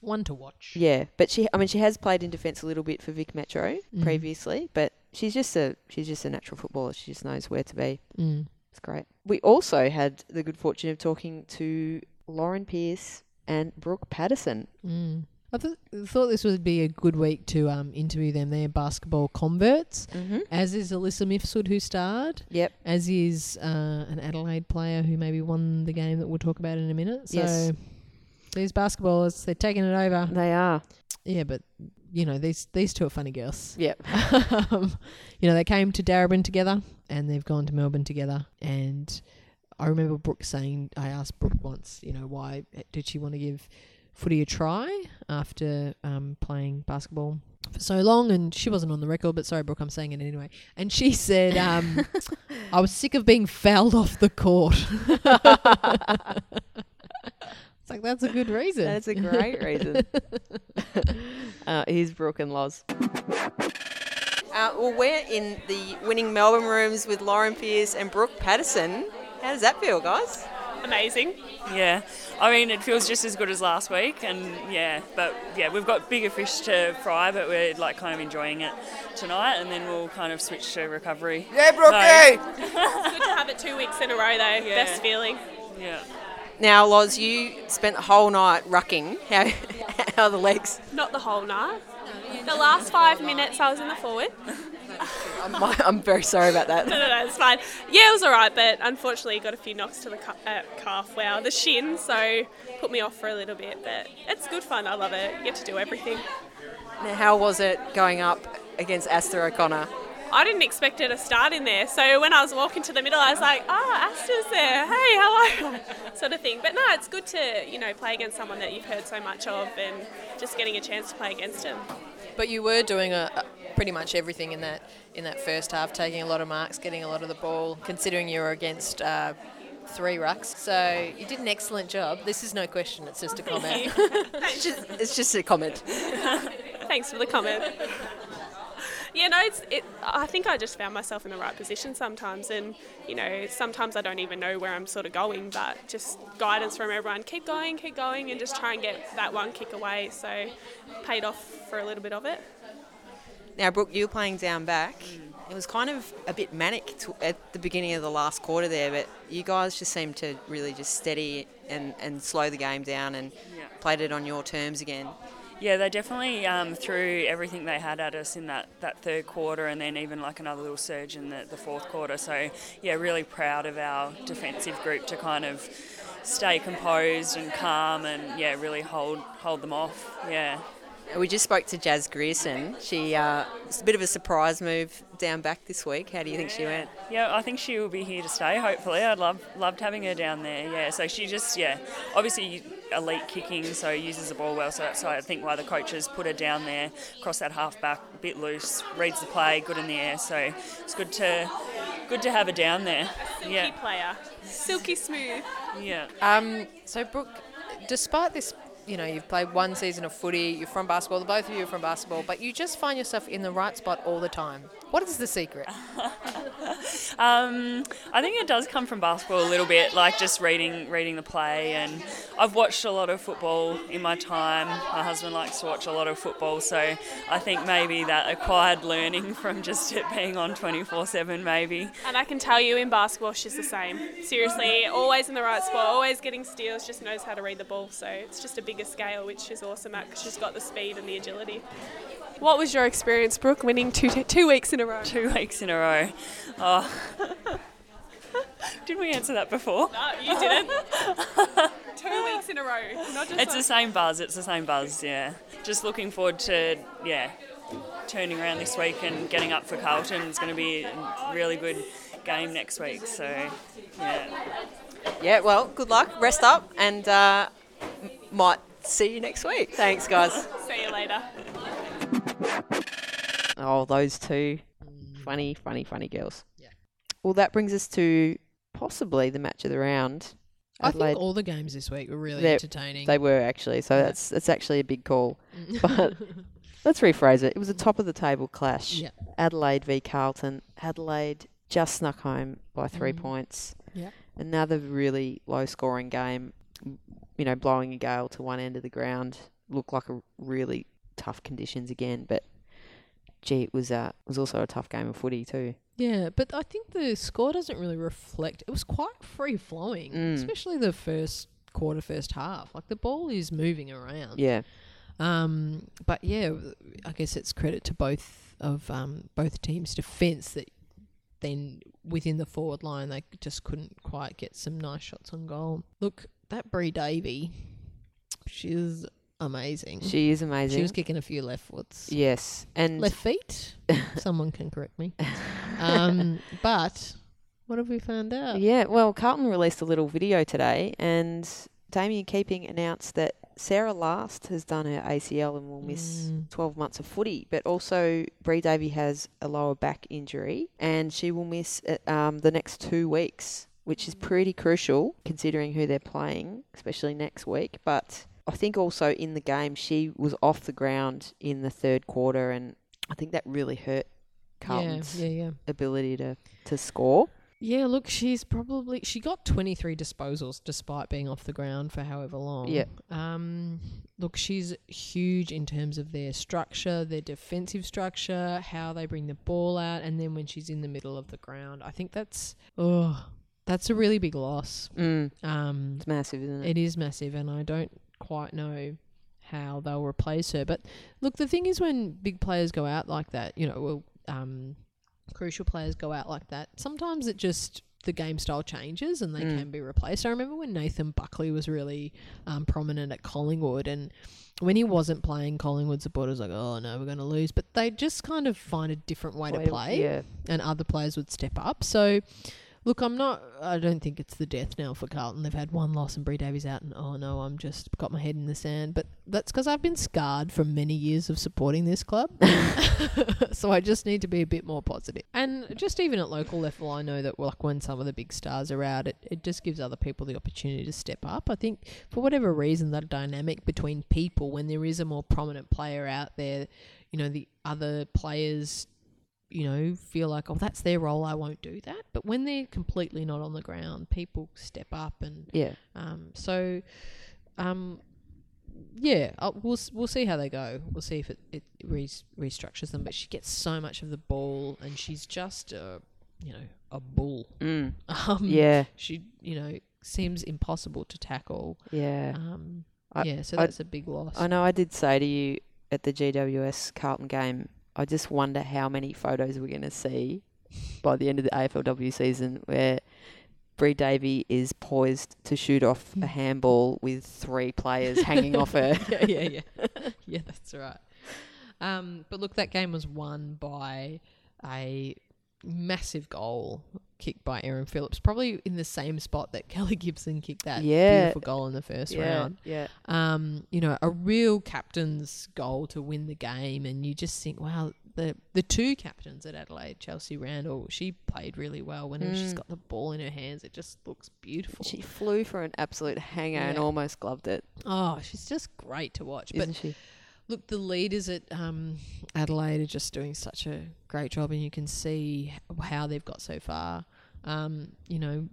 one to watch. Yeah, but she, I mean, she has played in defence a little bit for Vic Metro Mhm. previously, but she's just a she's just a natural footballer. She just knows where to be. Mm. It's great. We also had the good fortune of talking to Lauren Pearce and Brooke Patterson. Mm. I th- thought this would be a good week to um, interview them. They're basketball converts, Mm-hmm. as is Alyssa Mifsud, who starred. Yep. as is uh, an Adelaide player who maybe won the game that we'll talk about in a minute. So Yes. these basketballers, they're taking it over. They are. Yeah, but you know these these two are funny girls. Yep. *laughs* um, you know they came to Darebin together and they've gone to Melbourne together. And I remember Brooke saying, I asked Brooke once, you know, why did she want to give footy a try after um, playing basketball for so long? And she wasn't on the record, but sorry, Brooke, I'm saying it anyway. And she said, um, *laughs* I was sick of being fouled off the court. *laughs* it's like, that's a good reason. That's a great reason. *laughs* uh, here's Brooke and Loz. Uh, well, we're in the winning Melbourne rooms with Lauren Pearce and Brooke Patterson. How does that feel, guys? amazing. Yeah, I mean it feels just as good as last week, and yeah, but yeah, we've got bigger fish to fry, but we're like kind of enjoying it tonight, and then we'll kind of switch to recovery. Yeah, Brookie! No, *laughs* *laughs* Good to have it two weeks in a row though. Yeah. Best feeling. yeah, Now, Loz, you spent the whole night rucking. How, *laughs* how are the legs? Not the whole night. The last five minutes I was in the forward. I'm, I'm very sorry about that. *laughs* No, no, no, it's fine. Yeah, it was alright, but unfortunately got a few knocks to the ca- uh, calf, wow, the shin, so put me off for a little bit. But it's good fun. I love it. You get to do everything. Now, how was it going up against Asta O'Connor? I didn't expect her to start in there, so when I was walking to the middle, I was like, "Ah, Asta's there. Hey, hello," *laughs* sort of thing. But no, it's good to you know play against someone that you've heard so much of, and just getting a chance to play against him. But you were doing a, a pretty much everything in that in that first half, taking a lot of marks, getting a lot of the ball. Considering you were against uh, three rucks, so you did an excellent job. This is no question; it's just a comment. *laughs* It's just, it's just a comment. *laughs* Thanks for the comment. Yeah, no, it's. It, I think I just found myself in the right position sometimes, and you know, sometimes I don't even know where I'm sort of going, but just guidance from everyone. Keep going, keep going, and just try and get that one kick away. So, paid off for a little bit of it. Now, Brooke, you were playing down back. Mm. It was kind of a bit manic to, at the beginning of the last quarter there, but you guys just seemed to really just steady and, and slow the game down and Yeah. played it on your terms again. Yeah, they definitely um, threw everything they had at us in that, that third quarter and then even like another little surge in the, the fourth quarter. So, yeah, really proud of our defensive group to kind of stay composed and calm and, yeah, really hold, hold them off. Yeah. We just spoke to Jazz Grierson. She uh, it's a bit of a surprise move down back this week. How do you think she went? Yeah, I think she will be here to stay. Hopefully, I'd love loved having her down there. Yeah, so she just yeah, obviously elite kicking, so uses the ball well. So that's I think why the coaches put her down there, across that half back, a bit loose, reads the play, good in the air. So it's good to good to have her down there. Key Yeah, player, silky smooth. yeah. Um, so, Brooke, despite this, you know, you've played one season of footy, you're from basketball, the both of you are from basketball, but you just find yourself in the right spot all the time. What is the secret? *laughs* Um, I think it does come from basketball a little bit, like just reading reading the play. And I've watched a lot of football in my time. My husband likes to watch a lot of football, so I think maybe that acquired learning *laughs* from just it being on 24/7, maybe. And I can tell you in basketball, she's the same. Seriously, always in the right spot, always getting steals, just knows how to read the ball. So it's just a bigger scale, which is awesome at because she's got the speed and the agility. What was your experience, Brooke, winning two, two weeks in a row? Two weeks in a row. Oh. *laughs* didn't we answer that before? No, you didn't. *laughs* two weeks in a row. Not just It's the same buzz. It's the same buzz. Yeah. Just looking forward to yeah, turning around this week and getting up for Carlton. It's going to be a really good game next week. So yeah. Yeah, well, good luck. Rest up and uh, m- might see you next week. Thanks, guys. *laughs* See you later. Oh, those two. Funny, funny, funny girls. Yeah. Well, that brings us to possibly the match of the round. I think all the games this week were really They're- entertaining. They were actually, so that's that's actually a big call. But *laughs* let's rephrase it. It was a top of the table clash. Yeah. Adelaide v Carlton. Adelaide just snuck home by three Mm. points. Yeah. Another really low scoring game. You know, blowing a gale to one end of the ground. Looked like a really tough conditions again, but gee, it was uh, was also a tough game of footy too. Yeah, but I think the score doesn't really reflect. It was quite free flowing, Mm. especially the first quarter, first half. Like the ball is moving around. Yeah. Um, but yeah, I guess it's credit to both of um, both teams' defence that then within the forward line they just couldn't quite get some nice shots on goal. Look, that Bri Davey, she's amazing. She is amazing. She was kicking a few left foots. yes, and Left feet. *laughs* Someone can correct me. *laughs* Um, but what have we found out? Yeah, well, Carlton released a little video today, and Damien Keeping announced that Sarah Last has done her ACL and will miss Mm. 12 months of footy, but also Bri Davey has a lower back injury, and she will miss uh, um, the next two weeks, which is pretty crucial considering who they're playing, especially next week. But I think also in the game, she was off the ground in the third quarter, and I think that really hurt Carlton's Yeah, yeah, yeah. ability to, to score. Yeah, look, she's probably she got 23 disposals despite being off the ground for however long. Yeah. Um look, she's huge in terms of their structure, their defensive structure, how they bring the ball out and then when she's in the middle of the ground. I think that's oh that's a really big loss. Mm, Um, it's massive, isn't it? It is massive, and I don't quite know how they'll replace her. But look, the thing is, when big players go out like that, you know, well, um, crucial players go out like that, sometimes it just the game style changes and they Mm. can be replaced. I remember when Nathan Buckley was really um, prominent at Collingwood, and when he wasn't playing, Collingwood supporters like, oh no, we're going to lose. But they just kind of find a different way, Way to play Yeah. and other players would step up. So, look, I'm not. I don't think it's the death knell for Carlton. They've had one loss and Bri Davey's out, and oh no, I'm just got my head in the sand. But that's because I've been scarred from many years of supporting this club. *laughs* *laughs* so I just need to be a bit more positive. And just even at local level, I know that like when some of the big stars are out, it, it just gives other people the opportunity to step up. I think for whatever reason, that dynamic between people, when there is a more prominent player out there, you know, the other players you know, feel like, oh, that's their role, I won't do that. But when they're completely not on the ground, people step up, and Yeah. um, so, um, yeah, i we'll we'll see how they go. We'll see if it it re- restructures them. But she gets so much of the ball, and she's just a you know a bull. Mm. *laughs* Um, Yeah. she you know seems impossible to tackle. Yeah. Um, I- yeah, so I- that's a big loss. I know I did say to you at the GWS Carlton game, I just wonder how many photos we're going to see by the end of the AFLW season where Bree Davy is poised to shoot off a handball with three players hanging off her. *laughs* yeah, yeah, yeah. yeah, that's right. Um, but look, that game was won by a massive goal kicked by Erin Phillips, probably in the same spot that *laughs* Kelly Gibson kicked that Yeah. beautiful goal in the first yeah, round. yeah. Um, you know, a real captain's goal to win the game, and you just think, wow, the the two captains at Adelaide, Chelsea Randall, she played really well. Whenever she's got the ball in her hands, it just looks beautiful. She flew for an absolute hanger and almost gloved it, oh, she's just great to watch. But isn't she? Look, the leaders at um, Adelaide are just doing such a great job, and you can see how they've got so far. Um, you know,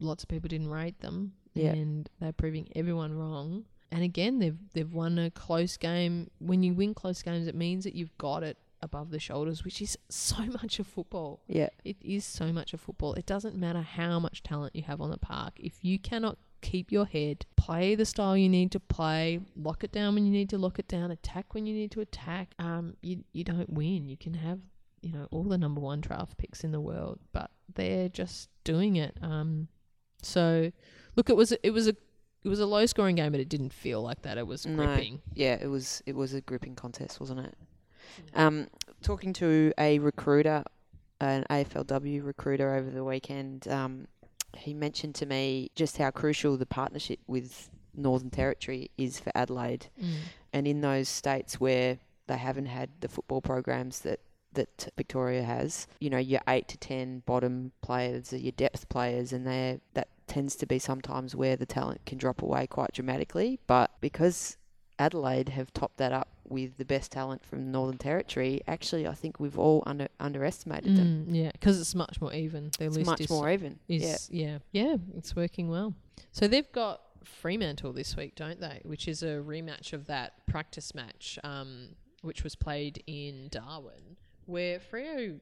lots of people didn't rate them, Yeah. and they're proving everyone wrong. And again, they've they've won a close game. When you win close games, it means that you've got it above the shoulders, which is so *laughs* much of football. Yeah. It is so much of football. It doesn't matter how much talent you have on the park. If you cannot keep your head, play the style you need to play, lock it down when you need to lock it down, attack when you need to attack, um, you you don't win. You can have you know all the number one draft picks in the world, but they're just doing it. Um, so look, it was it was a it was a low scoring game, but it didn't feel like that. It was No. gripping. Yeah, it was it was a gripping contest, wasn't it? Um, talking to a recruiter, an AFLW recruiter over the weekend, um, he mentioned to me just how crucial the partnership with Northern Territory is for Adelaide, Mm. and in those states where they haven't had the football programs that that Victoria has, you know, your eight to ten bottom players are your depth players, and they that tends to be sometimes where the talent can drop away quite dramatically. But because Adelaide have topped that up with the best talent from Northern Territory, actually, I think we've all under underestimated them. Mm, yeah, because it's much more even. Their It's list much is more even. yeah. yeah. yeah it's working well so they've got fremantle this week don't they which is a rematch of that practice match um, which was played in darwin where Freo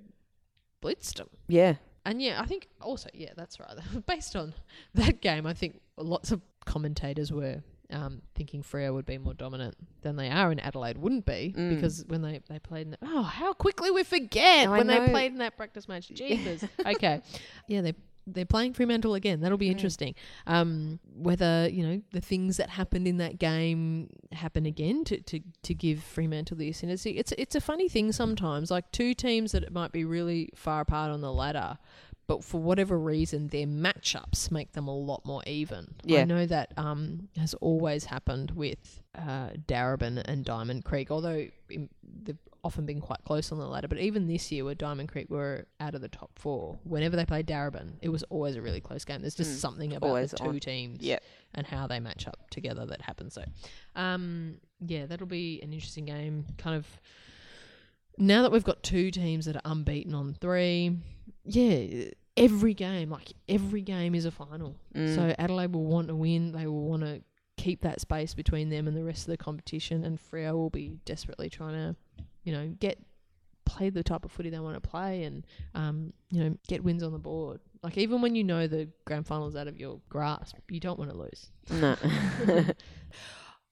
blitzed them Yeah. and yeah i think also yeah that's right *laughs* based on that game i think lots of commentators were um, thinking Freo would be more dominant than they are, and Adelaide wouldn't be Mm. because when they, they played in the, oh how quickly we forget I when they played in that practice match. *laughs* Jesus. okay. Yeah, they they're playing Fremantle again. That'll be Mm. interesting. Um, whether you know the things that happened in that game happen again to, to, to give Fremantle the ascendancy. It's it's a funny thing sometimes. Like two teams that might be really far apart on the ladder, but for whatever reason, their matchups make them a lot more even. I know that um, has always happened with uh, Darebin and Diamond Creek, although they've often been quite close on the ladder. But even this year, where Diamond Creek were out of the top four, whenever they played Darebin, it was always a really close game. There's just Mm, something about always the two on. teams Yep. and how they match up together that happens. So, um, yeah, that'll be an interesting game. Kind of now that we've got two teams that are unbeaten on three, yeah, every game, like every game is a final. Mm. So Adelaide will want to win. They will want to keep that space between them and the rest of the competition, and Freo will be desperately trying to, you know, get play the type of footy they want to play and um, you know get wins on the board. Like even when you know the grand final's out of your grasp, you don't want to lose. No. *laughs* *laughs*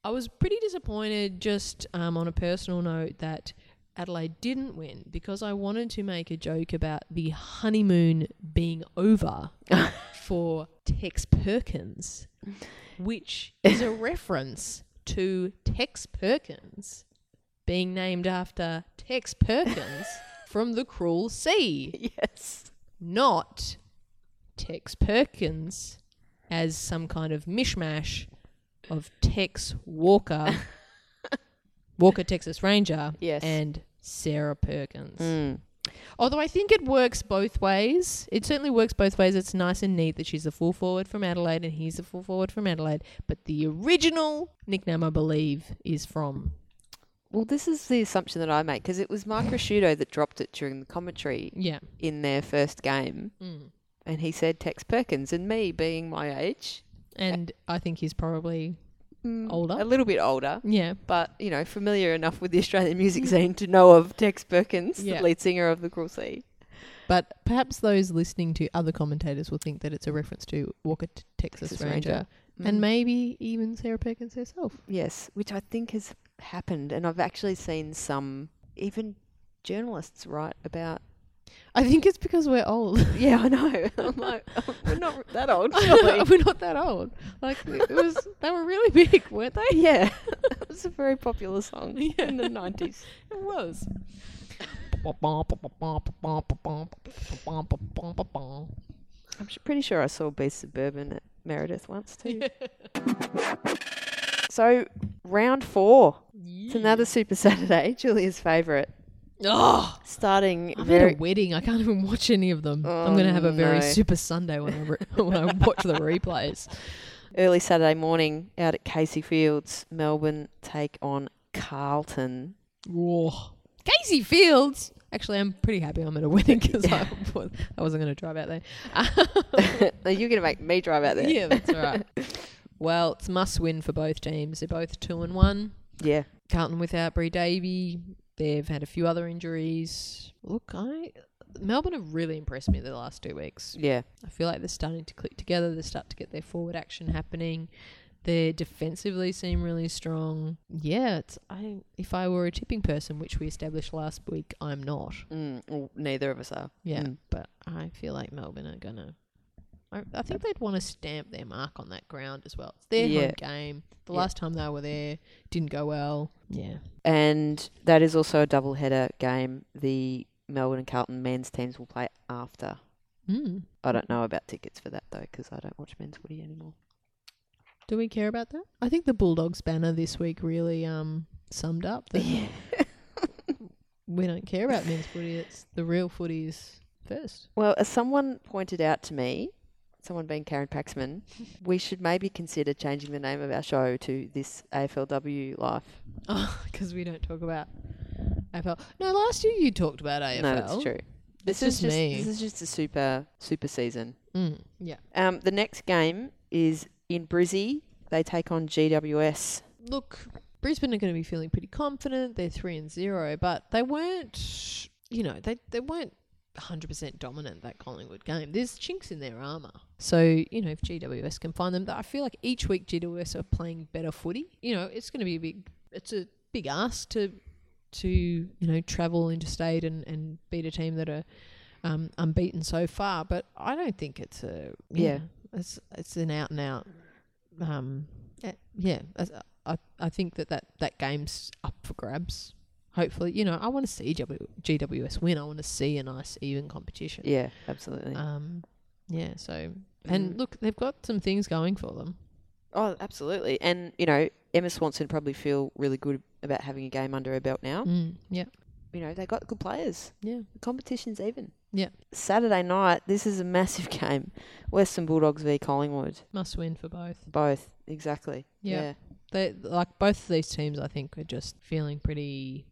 I was pretty disappointed, just um, on a personal note, that Adelaide didn't win because I wanted to make a joke about the honeymoon being over *laughs* for Tex Perkins, which is a *laughs* reference to Tex Perkins being named after Tex Perkins *laughs* from the Cruel Sea, yes. not Tex Perkins as some kind of mishmash of Tex Walker, Walker Texas Ranger, Yes. and Sarah Perkins. Mm. Although I think it works both ways. It certainly works both ways. It's nice and neat that she's a full forward from Adelaide and he's a full forward from Adelaide. But the original nickname, I believe, is from. Well, this is the assumption that I make because it was Mark Ricciuto that dropped it during the commentary Yeah. in their first game, Mm. and he said Tex Perkins, and me being my age, And I think he's probably. Mm, Older? a little bit older, Yeah. but you know, familiar enough with the Australian music scene to know of Tex Perkins, Yeah. the lead singer of the Cruel Sea. But perhaps those listening to other commentators will think that it's a reference to Walker T- Texas, Texas Ranger, Ranger. and Mm. maybe even Sarah Perkins herself. Yes, which I think has happened, and I've actually seen some even journalists write about. I think it's because we're old. *laughs* Yeah, I know. *laughs* I'm like, oh, we're not that old, *laughs* surely. we're not that old. Like it was, they were really big, weren't they? yeah, it was a very popular song Yeah. in the nineties. It was. I'm pretty sure I saw Beasts of Bourbon at Meredith once too. So round four, it's another Super Saturday, Julia's favourite. Oh, Starting I'm very at a wedding. I can't even watch any of them. I'm Oh, going to have a oh, very no. super Sunday when I re- *laughs* when I watch the replays. early Saturday morning out at Casey Fields, Melbourne take on Carlton. Whoa. Casey Fields. Actually, I'm pretty happy I'm at a wedding *laughs* because I, *laughs* I wasn't going to drive out there. Now, You're going to make me drive out there. yeah, that's all right. Well, it's must win for both teams. They're both two and one. Yeah. Carlton without Bri Davey. They've had a few other injuries. Look, I Melbourne have really impressed me the last two weeks. Yeah. I feel like they're starting to click together. They start to get their forward action happening. They defensively seem really strong. Yeah, it's I. If I were a tipping person, which we established last week, I'm not. Mm, well, neither of us are. Yeah, Mm. but I feel like Melbourne are gonna. I, I think they'd want to stamp their mark on that ground as well. It's their Yeah. home game. The Yeah. last time they were there didn't go well. Yeah. And that is also a double header game. The Melbourne and Carlton men's teams will play after. Mm. I don't know about tickets for that though, because I don't watch men's footy anymore. Do we care about that? I think the Bulldogs banner this week really um summed up that *laughs* we don't care about men's footy. It's the real footy is first. Well, as someone pointed out to me, someone being Karen Paxman, we should maybe consider changing the name of our show to this AFLW Life. *laughs* Oh, because we don't talk about AFL. No, last year you talked about AFL. No, that's true. It's This is just just me. this is just a super super season. Mm, yeah. Um, the next game is in Brizzy. They take on GWS. Look, Brisbane are going to be feeling pretty confident. They're three and zero, but they weren't. You know, they they weren't. 100% dominant that Collingwood game. There's chinks in their armour. So, you know, if GWS can find them, I feel like each week GWS are playing better footy. You know, it's going to be a big, it's a big ask to, to you know, travel interstate and, and beat a team that are um, unbeaten so far. But I don't think it's a, Yeah. it's, it's an out and out, um, yeah, I, I think that, that that game's up for grabs. Hopefully, you know, I want to see GW, GWS win. I want to see a nice even competition. Yeah, absolutely. Um, yeah. So, and Mm. look, they've got some things going for them. oh, absolutely. And you know, Emma Swanson probably feel really good about having a game under her belt now. Mm, yeah. You know, they got good players. Yeah. The competition's even. Yeah. Saturday night, this is a massive *laughs* game. Western Bulldogs v Collingwood. Must win for both. Both, exactly. Yeah. Yeah. They like both of these teams. I think are just feeling pretty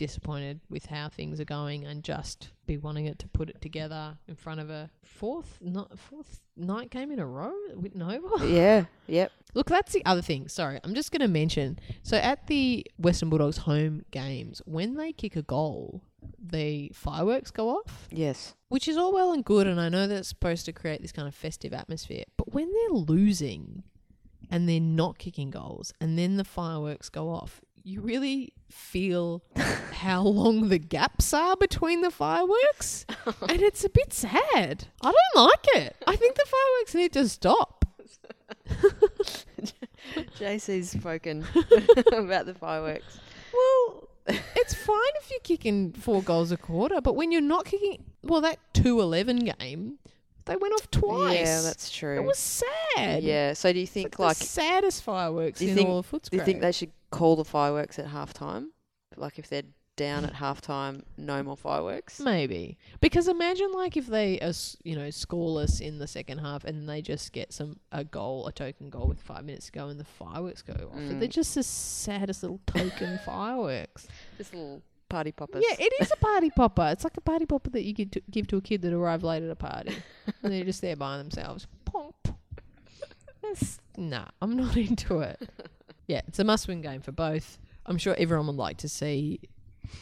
disappointed with how things are going, and just be wanting it to put it together in front of a fourth, not fourth night game in a row with Nova. *laughs* Yeah. Yep. Look, that's the other thing. Sorry, I'm just going to mention. So at the Western Bulldogs home games, when they kick a goal, the fireworks go off, Yes. which is all well and good. And I know that's supposed to create this kind of festive atmosphere. But when they're losing and they're not kicking goals and then the fireworks go off, you really feel how long the gaps are between the fireworks. *laughs* and it's a bit sad. I don't like it. I think the fireworks need to stop. *laughs* JC's spoken *laughs* about the fireworks. Well, it's fine if you're kicking four goals a quarter, but when you're not kicking, well, that 2 11 game, they went off twice. Yeah, that's true. It was sad. yeah. So do you It's think like, like, the saddest fireworks in think- all of Footscray. do you think they should call the fireworks at halftime? Like if they're down at halftime, no more fireworks. Maybe because imagine like if they are you know scoreless in the second half and they just get some a goal a token goal with five minutes to go and the fireworks go off. Mm. They're just the saddest little token *laughs* fireworks. Just little party poppers. Yeah, it is a party *laughs* popper. It's like a party popper that you give to, give to a kid that arrived late at a party and *laughs* they're just there by themselves. Pop. That's, nah, I'm not into it. Yeah, it's a must-win game for both. I'm sure everyone would like to see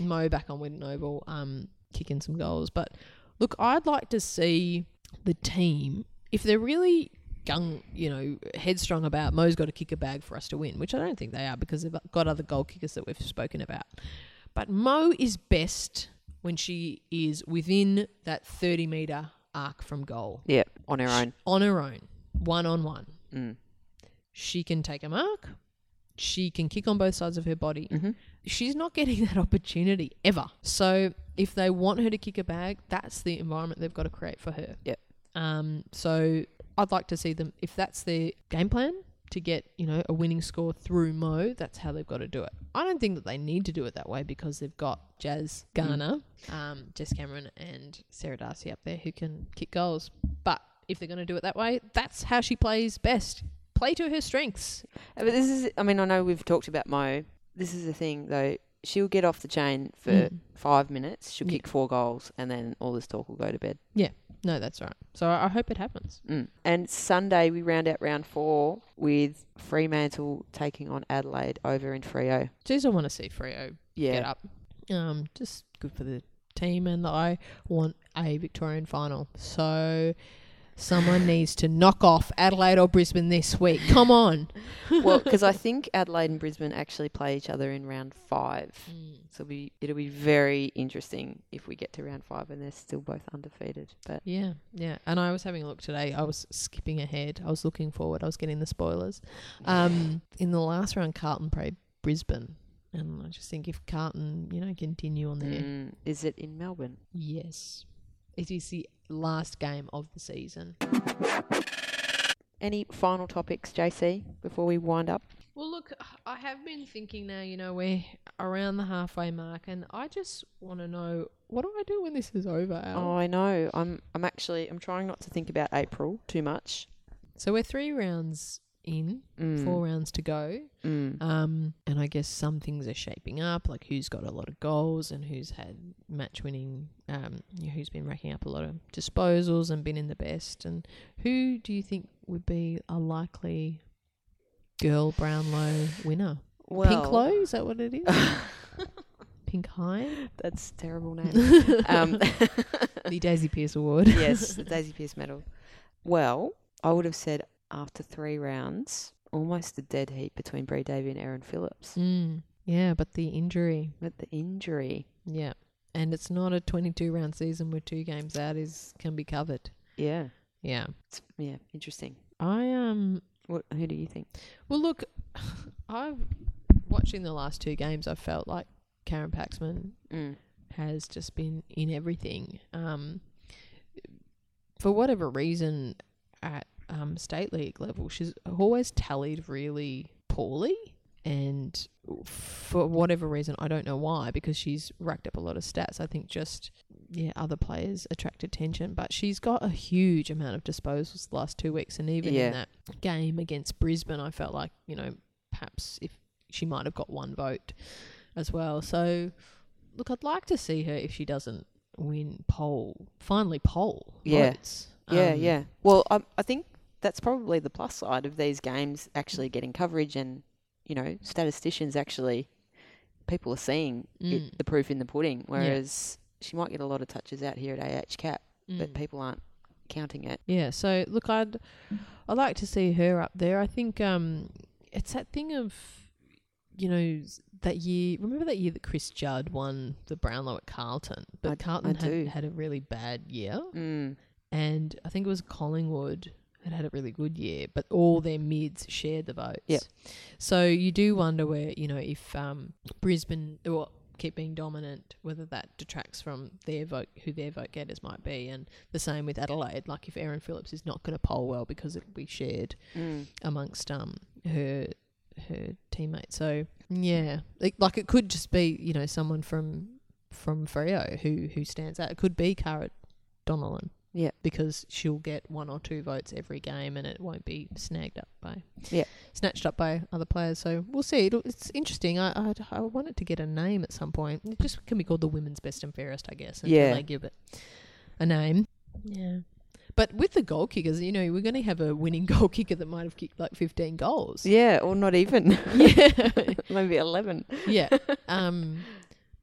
Mo back on Oval, um, kicking some goals. But look, I'd like to see the team if they're really gung, you know, headstrong about Mo's got to kick a bag for us to win, which I don't think they are because they've got other goal kickers that we've spoken about. But Mo is best when she is within that 30 metre arc from goal Yeah, on her own. on her own, one on one. Mm. She can take a mark. She can kick on both sides of her body. Mhm. She's not getting *laughs* that opportunity ever. So if they want her to kick a bag, that's the environment they've got to create for her. Yep. Um. So I'd like to see them if that's their game plan to get you know a winning score through Mo. That's how they've got to do it. I don't think that they need to do it that way because they've got Jazz Garner, um, Jess Cameron, and Sarah D'Arcy up there who can kick goals. But if they're going to do it that way, that's how she plays best. Play to her strengths. Uh, But this is, I mean, I know we've talked about Mo. This is the thing, though. She'll get off the chain for Mm. five minutes. She'll Yeah. kick four goals, and then all this talk will go to bed. Yeah. No, that's right. So I hope it happens. Mm. And Sunday we round out round four with Fremantle taking on Adelaide over in Freo. Jeez, I want to see Freo Yeah, get up. Um, just good for the team, and I want a Victorian final. So someone needs to knock off Adelaide or Brisbane this week. Come on. *laughs* well, because I think Adelaide and Brisbane actually play each other in round five. So it'll be it'll be very interesting if we get to round five and they're still both undefeated. But Yeah, yeah. And I was having a look today. I was skipping ahead. I was looking forward. I was getting the spoilers. Um, in the last round, Carlton played Brisbane, and I just think if Carlton, you know, continue on their mm, is it in Melbourne? yes, it is the last game of the season. Any final topics, JC, before we wind up? Well, look, I have been thinking now. You know, we're around the halfway mark, and I just want to know what do I do when this is over? Al? Oh, I know. I'm I'm actually I'm trying not to think about April too much. So we're three rounds in, Mm, four rounds to go. Mm. Um, and I guess some things are shaping up, like who's got a lot of goals and who's had match winning, um, who's been racking up a lot of disposals and been in the best. And who do you think would be a likely girl Brownlow winner? well, Pink Low, is that what it is? *laughs* Pink High? That's terrible name. *laughs* um, the Daisy Pearce Award. yes, the Daisy Pearce medal. Well, I would have said after three rounds, almost a dead heat between Bri Davey and Erin Phillips. Mm, yeah, but the injury. But the injury, Yeah. And it's not a 22 round season where two games out is can be covered. yeah, Yeah. it's, yeah, interesting. I um What? Who do you think? Well, look, *sighs* I watching the last two games, I felt like Karen Paxman Mm. has just been in everything. Um, for whatever reason, at um, state league level, she's always tallied really poorly. And for whatever reason, I don't know why, because she's racked up a lot of stats. I think just, yeah, other players attract attention. But she's got a huge amount of disposals the last two weeks. And even Yeah. in that game against Brisbane, I felt like, you know, perhaps if she might have got one vote as well. So, look, I'd like to see her if she doesn't win poll, finally poll Yeah. votes. Yeah, Um, yeah. Well, I, I think that's probably the plus side of these games actually getting coverage and, you know, statisticians actually, people are seeing Mm. it, the proof in the pudding. Whereas she might get a lot of touches out here at AH Cap, but Mm. people aren't counting it. Yeah, so look, I'd I'd like to see her up there. I think um, it's that thing of you know that year. Remember that year that Chris Judd won the Brownlow at Carlton, but I- I Carlton do. had, had a really bad year, Mm. and I think it was Collingwood had had a really good year, but all their mids shared the votes. Yep. So you do wonder where you know if um, Brisbane or keep being dominant, whether that detracts from their vote, who their vote getters might be, and the same with Adelaide. Like if Erin Phillips is not going to poll well because it'll be shared Mm. amongst um her her teammates. So yeah, like, like it could just be you know someone from from Freo who who stands out. It could be Kara Donnellan. Yeah. because she'll get one or two votes every game, and it won't be snagged up by Yeah. snatched up by other players. So we'll see. It'll, it's interesting. I, I I want it to get a name at some point. It just can be called the women's best and fairest, I guess. Until Yeah. they give it a name. Yeah. But with the goal kickers, you know, we're going to have a winning *laughs* goal kicker that might have kicked like 15 goals. Yeah, or not even. *laughs* Yeah. *laughs* Maybe 11. yeah. Um,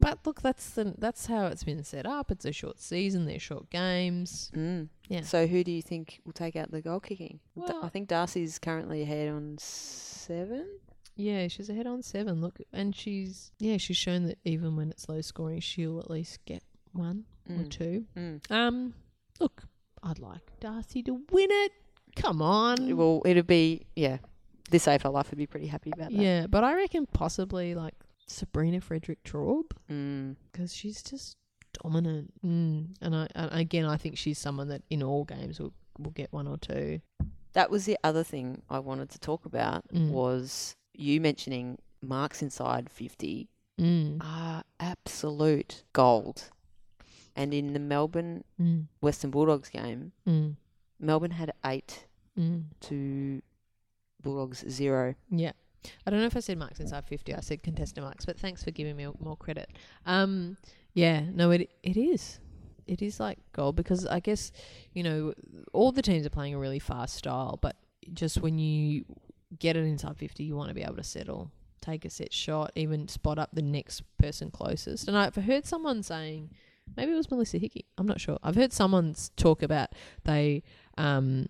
but look, that's the, that's how it's been set up. It's a short season. They're short games. Mm. Yeah. So who do you think will take out the goal kicking? D- I Well- think D'Arcy's currently ahead on seven. Yeah, she's ahead on seven. Look, and she's yeah, she's shown that even when it's low scoring, she'll at least get one or Mm. two. Mm. Um, look, I'd like D'Arcy to win it. Come on. Well, it'd be yeah. This AFL life would be pretty happy about that. yeah, but I reckon possibly like Sabrina Frederick Traub Mm. because she's just dominant. Mm. And I and again, I think she's someone that in all games will will get one or two. That was the other thing I wanted to talk about Mm. was you mentioning marks inside fifty Mm. are absolute gold. And in the Melbourne Mm. Western Bulldogs game, Mm. Melbourne had eight Mm. to Bulldogs zero. Yeah. I don't know if I said marks inside 50. I said contested marks, but thanks for giving me more credit. Um, yeah, no, it it is. It is like gold because I guess, you know, all the teams are playing a really fast style, but just when you get it inside 50, you want to be able to settle, take a set shot, even spot up the next person closest. And I've heard someone saying, maybe it was Melissa Hickey, I'm not sure. I've heard someone talk about they um,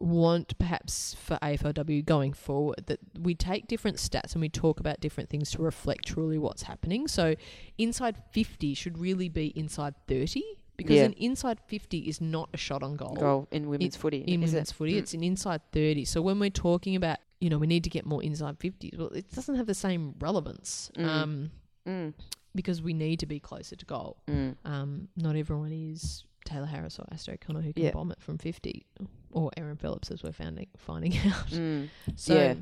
want perhaps for AFLW going forward that we take different stats and we talk about different things to reflect truly what's happening. So inside 50 should really be inside 30 because Yeah. an inside 50 is not a shot on goal. Goal in women's footy. In women's it? footy, Mm. it's an inside 30. So when we're talking about, you know, we need to get more inside 50s, well, it doesn't have the same relevance Mm. um, Mm. because we need to be closer to goal. Mm. Um, not everyone is Tayla Harris or Astro O'Connor who can Yeah. bomb it from 50 or Erin Phillips as we're finding, finding *laughs* out. Mm. So Yeah.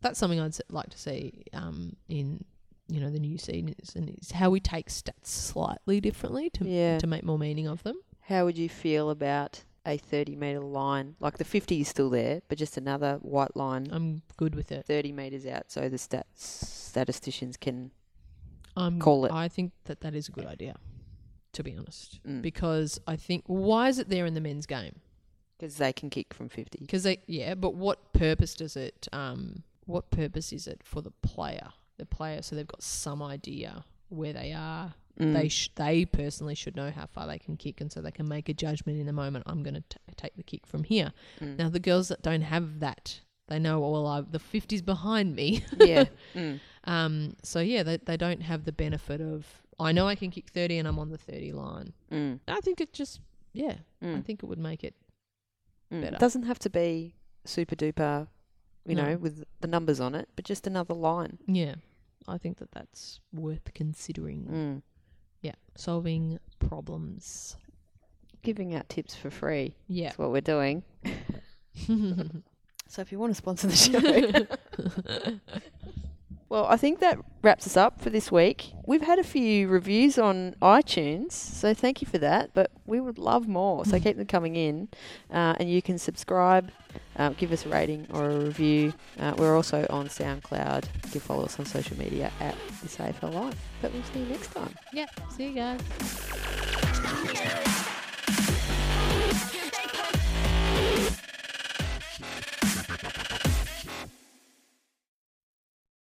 that's something I'd like to see um, in you know the new season is, and how we take stats slightly differently to Yeah. to make more meaning of them. How would you feel about a 30 metre line? Like the 50 is still there, but just another white line I'm good with it. 30 metres out so the stats statisticians can. I'm Call it. I think that that is a good idea, to be honest, Mm. because I think why is it there in the men's game? Because they can kick from 50. Because they yeah, but what purpose does it? Um, what purpose is it for the player? The player, so they've got some idea where they are. Mm. They sh- they personally should know how far they can kick, and so they can make a judgment in the moment. I'm going to take the kick from here. Mm. Now the girls that don't have that, they know oh, well, I, the 50's behind me. *laughs* yeah. Mm. um, so yeah, they they don't have the benefit of I know I can kick 30 and I'm on the 30 line. Mm. I think it just yeah, I Mm. think it would make it Mm. better. It doesn't have to be super duper, you No. know, with the numbers on it, but just another line. yeah. I think that that's worth considering. Mm. Yeah, solving problems. Giving out tips for free. Yeah. That's what we're doing. *laughs* *laughs* So if you want to sponsor the show. *laughs* well, I think that wraps us up for this week. We've had a few reviews on iTunes, so thank you for that. But we would love more, so keep them coming in. Uh, and you can subscribe, uh, give us a rating or a review. Uh, we're also on SoundCloud. You can follow us on social media at This AFL Life. But we'll see you next time. yeah. See you guys.